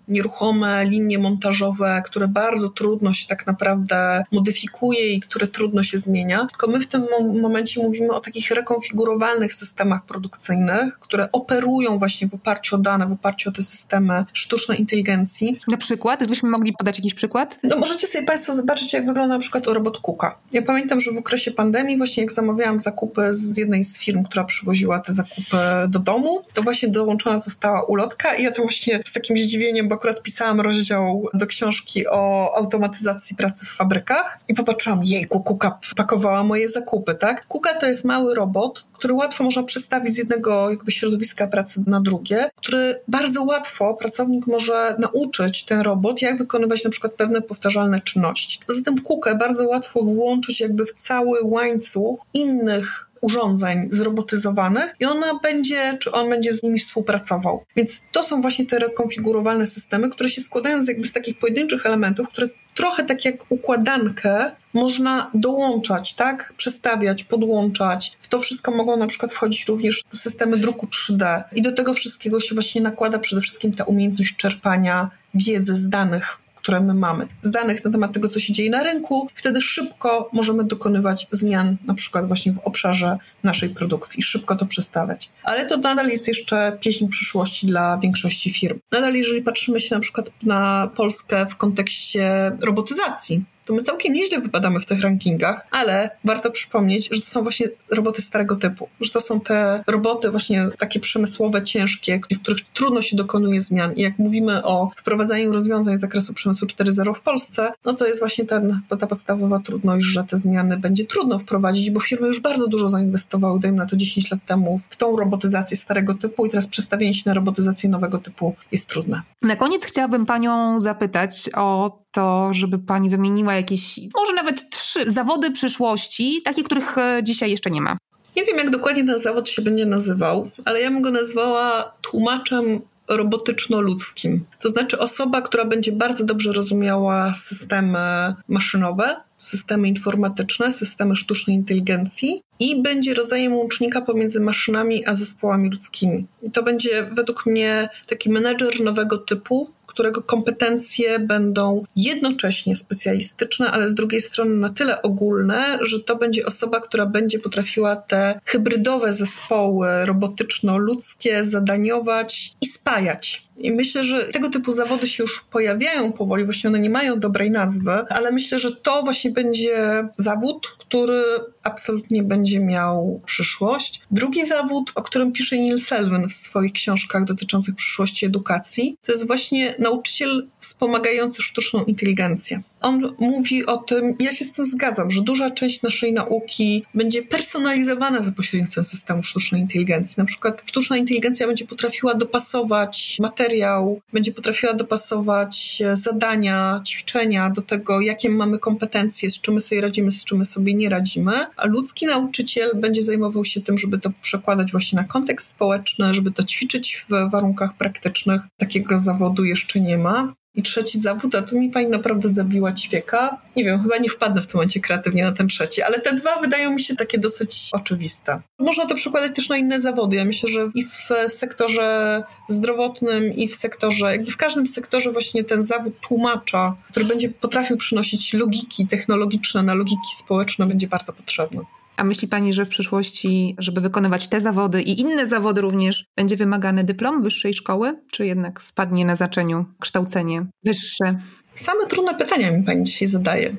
nieruchome linie montażowe, które bardzo trudno się tak naprawdę modyfikuje i które trudno się zmienia. Tylko my w tym momencie mówimy o takich rekonfigurowalnych systemach produkcyjnych, które operują właśnie w oparciu o dane, w oparciu o te systemy sztucznej inteligencji. Na przykład? Gdybyśmy mogli podać jakiś przykład? No możecie sobie Państwo zobaczyć, jak wygląda na przykład robot Kuka. Ja pamiętam, że w okresie pandemii, właśnie jak zamawiałam zakupy z jednej z firm, która przywoziła te zakupy do domu, to właśnie dołączona została ulotka i ja to właśnie z takim zdziwieniem, bo akurat pisałam rozdział do książki o automatyzacji pracy w fabrykach i popatrzyłam, jejku, Kuka pakowała moje zakupy, tak? Kuka to jest mały robot, który łatwo można przestawić z jednego jakby środowiska pracy na drugie, który bardzo łatwo pracownik może nauczyć ten robot, jak wykonywać na przykład pewne powtarzalne czynności. Zatem kukę bardzo łatwo włączyć jakby w cały łańcuch innych urządzeń zrobotyzowanych i ona będzie, czy on będzie z nimi współpracował. Więc to są właśnie te rekonfigurowalne systemy, które się składają z, jakby z takich pojedynczych elementów, które trochę tak jak układankę można dołączać, tak? Przestawiać, podłączać. W to wszystko mogą na przykład wchodzić również systemy druku 3D. I do tego wszystkiego się właśnie nakłada przede wszystkim ta umiejętność czerpania wiedzy z danych, które my mamy, z danych na temat tego, co się dzieje na rynku. Wtedy szybko możemy dokonywać zmian, na przykład właśnie w obszarze naszej produkcji, szybko to przestawiać. Ale to nadal jest jeszcze pieśń przyszłości dla większości firm. Nadal, jeżeli patrzymy się na przykład na Polskę w kontekście robotyzacji, to my całkiem nieźle wypadamy w tych rankingach, ale warto przypomnieć, że to są właśnie roboty starego typu, że to są te roboty właśnie takie przemysłowe, ciężkie, w których trudno się dokonuje zmian. I jak mówimy o wprowadzaniu rozwiązań z zakresu przemysłu 4.0 w Polsce, no to jest właśnie ten, ta podstawowa trudność, że te zmiany będzie trudno wprowadzić, bo firmy już bardzo dużo zainwestowały, dajmy na to 10 lat temu, w tą robotyzację starego typu i teraz przestawienie się na robotyzację nowego typu jest trudne. Na koniec chciałabym Panią zapytać o to, żeby Pani wymieniła jakieś, może nawet trzy zawody przyszłości, takie, których e, dzisiaj jeszcze nie ma. Nie wiem, jak dokładnie ten zawód się będzie nazywał, ale ja bym go nazwała tłumaczem robotyczno-ludzkim. To znaczy osoba, która będzie bardzo dobrze rozumiała systemy maszynowe, systemy informatyczne, systemy sztucznej inteligencji i będzie rodzajem łącznika pomiędzy maszynami a zespołami ludzkimi. I to będzie według mnie taki menedżer nowego typu, którego kompetencje będą jednocześnie specjalistyczne, ale z drugiej strony na tyle ogólne, że to będzie osoba, która będzie potrafiła te hybrydowe zespoły robotyczno-ludzkie zadaniować i spajać. I myślę, że tego typu zawody się już pojawiają powoli, właśnie one nie mają dobrej nazwy, ale myślę, że to właśnie będzie zawód, który absolutnie będzie miał przyszłość. Drugi zawód, o którym pisze Neil Selwyn w swoich książkach dotyczących przyszłości edukacji, to jest właśnie nauczyciel wspomagający sztuczną inteligencję. On mówi o tym, ja się z tym zgadzam, że duża część naszej nauki będzie personalizowana za pośrednictwem systemu sztucznej inteligencji. Na przykład sztuczna inteligencja będzie potrafiła dopasować materiał, będzie potrafiła dopasować zadania, ćwiczenia do tego, jakie mamy kompetencje, z czym my sobie radzimy, z czym my sobie nie radzimy, a ludzki nauczyciel będzie zajmował się tym, żeby to przekładać właśnie na kontekst społeczny, żeby to ćwiczyć w warunkach praktycznych. Takiego zawodu jeszcze nie ma. I trzeci zawód, a tu mi pani naprawdę zabiła ćwieka. Nie wiem, chyba nie wpadnę w tym momencie kreatywnie na ten trzeci, ale te dwa wydają mi się takie dosyć oczywiste. Można to przekładać też na inne zawody. Ja myślę, że i w sektorze zdrowotnym, i w sektorze, jakby w każdym sektorze właśnie ten zawód tłumacza, który będzie potrafił przynosić logiki technologiczne na logiki społeczne, będzie bardzo potrzebny. A myśli Pani, że w przyszłości, żeby wykonywać te zawody i inne zawody również, będzie wymagany dyplom wyższej szkoły, czy jednak spadnie na zaczeniu kształcenie wyższe? Same trudne pytania mi Pani dzisiaj zadaje.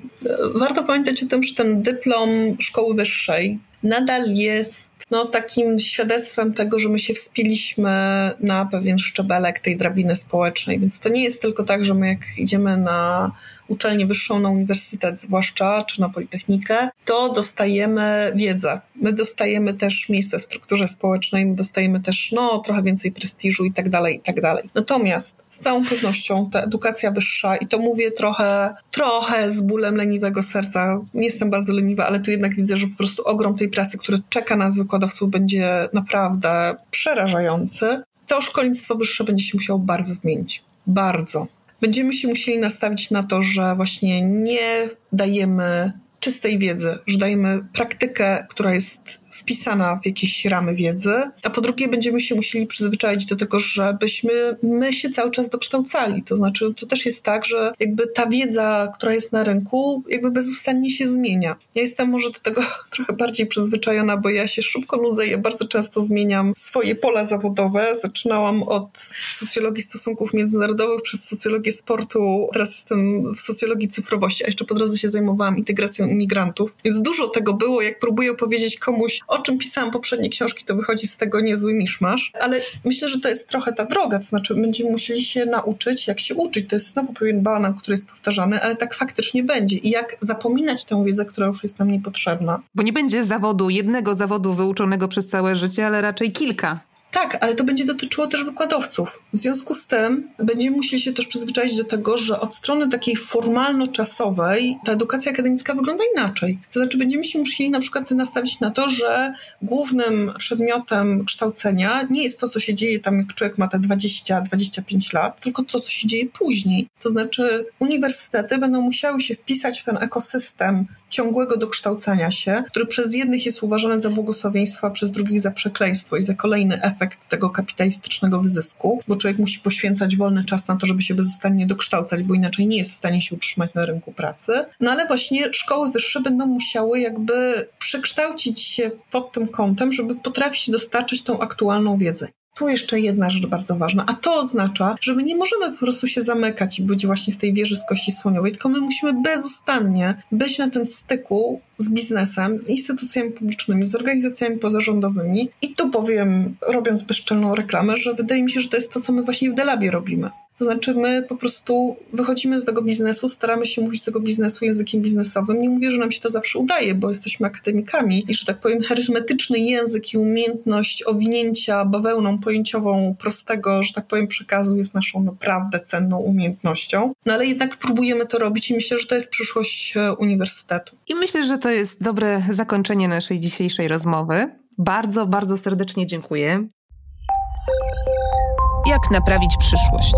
Warto pamiętać o tym, że ten dyplom szkoły wyższej nadal jest no, takim świadectwem tego, że my się wspiliśmy na pewien szczebelek tej drabiny społecznej. Więc to nie jest tylko tak, że my jak idziemy na uczelnię wyższą, na uniwersytet zwłaszcza, czy na politechnikę, to dostajemy wiedzę. My dostajemy też miejsce w strukturze społecznej, my dostajemy też no, trochę więcej prestiżu i tak dalej, i tak dalej. Natomiast z całą pewnością ta edukacja wyższa, i to mówię trochę, trochę z bólem leniwego serca, nie jestem bardzo leniwa, ale tu jednak widzę, że po prostu ogrom tej pracy, który czeka nas wykładowców, będzie naprawdę przerażający. To szkolnictwo wyższe będzie się musiało bardzo zmienić. Bardzo będziemy się musieli nastawić na to, że właśnie nie dajemy czystej wiedzy, że dajemy praktykę, która jest wpisana w jakieś ramy wiedzy, a po drugie będziemy się musieli przyzwyczaić do tego, żebyśmy my się cały czas dokształcali. To znaczy, to też jest tak, że jakby ta wiedza, która jest na rynku, jakby bezustannie się zmienia. Ja jestem może do tego trochę bardziej przyzwyczajona, bo ja się szybko nudzę i ja bardzo często zmieniam swoje pola zawodowe. Zaczynałam od socjologii stosunków międzynarodowych przez socjologię sportu, teraz jestem w socjologii cyfrowości, a jeszcze po drodze się zajmowałam integracją imigrantów. Więc dużo tego było, jak próbuję powiedzieć komuś, o czym pisałam poprzednie książki, to wychodzi z tego niezły miszmasz, ale myślę, że to jest trochę ta droga, to znaczy będziemy musieli się nauczyć, jak się uczyć. To jest znowu pewien banan, który jest powtarzany, ale tak faktycznie będzie. I jak zapominać tę wiedzę, która już jest nam niepotrzebna. Bo nie będzie zawodu, jednego zawodu wyuczonego przez całe życie, ale raczej kilka. Tak, ale to będzie dotyczyło też wykładowców. W związku z tym będziemy musieli się też przyzwyczaić do tego, że od strony takiej formalno-czasowej ta edukacja akademicka wygląda inaczej. To znaczy będziemy się musieli na przykład nastawić na to, że głównym przedmiotem kształcenia nie jest to, co się dzieje tam, jak człowiek ma te 20-25 lat, tylko to, co się dzieje później. To znaczy uniwersytety będą musiały się wpisać w ten ekosystem ciągłego dokształcania się, który przez jednych jest uważany za błogosławieństwo, a przez drugich za przekleństwo i za kolejny efekt tego kapitalistycznego wyzysku, bo człowiek musi poświęcać wolny czas na to, żeby się bezustannie dokształcać, bo inaczej nie jest w stanie się utrzymać na rynku pracy. No ale właśnie szkoły wyższe będą musiały jakby przekształcić się pod tym kątem, żeby potrafić dostarczyć tą aktualną wiedzę. Tu jeszcze jedna rzecz bardzo ważna, a to oznacza, że my nie możemy po prostu się zamykać i być właśnie w tej wieży z kości słoniowej, tylko my musimy bezustannie być na tym styku z biznesem, z instytucjami publicznymi, z organizacjami pozarządowymi. I tu powiem, robiąc bezczelną reklamę, że wydaje mi się, że to jest to, co my właśnie w Delabie robimy. To znaczy, my po prostu wychodzimy do tego biznesu, staramy się mówić tego biznesu językiem biznesowym. Nie mówię, że nam się to zawsze udaje, bo jesteśmy akademikami i, że tak powiem, charyzmatyczny język i umiejętność owinięcia bawełną pojęciową prostego, że tak powiem, przekazu jest naszą naprawdę cenną umiejętnością. No ale jednak próbujemy to robić i myślę, że to jest przyszłość e, uniwersytetu. I myślę, że to jest dobre zakończenie naszej dzisiejszej rozmowy. Bardzo, bardzo serdecznie dziękuję. Jak naprawić przyszłość?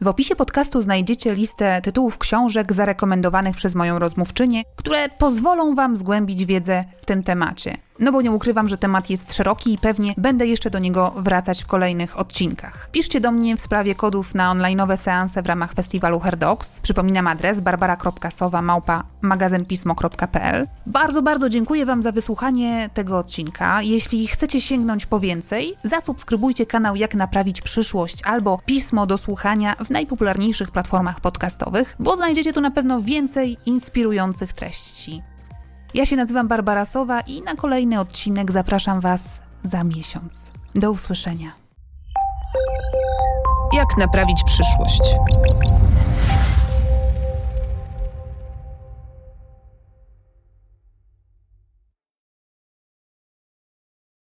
W opisie podcastu znajdziecie listę tytułów książek zarekomendowanych przez moją rozmówczynię, które pozwolą Wam zgłębić wiedzę w tym temacie. No bo nie ukrywam, że temat jest szeroki i pewnie będę jeszcze do niego wracać w kolejnych odcinkach. Piszcie do mnie w sprawie kodów na online'owe seanse w ramach festiwalu Herdox. Przypominam adres barbara.sowa. Bardzo, bardzo dziękuję Wam za wysłuchanie tego odcinka. Jeśli chcecie sięgnąć po więcej, zasubskrybujcie kanał Jak Naprawić Przyszłość albo Pismo do słuchania w najpopularniejszych platformach podcastowych, bo znajdziecie tu na pewno więcej inspirujących treści. Ja się nazywam Barbara Sowa i na kolejny odcinek zapraszam Was za miesiąc. Do usłyszenia. Jak naprawić przyszłość?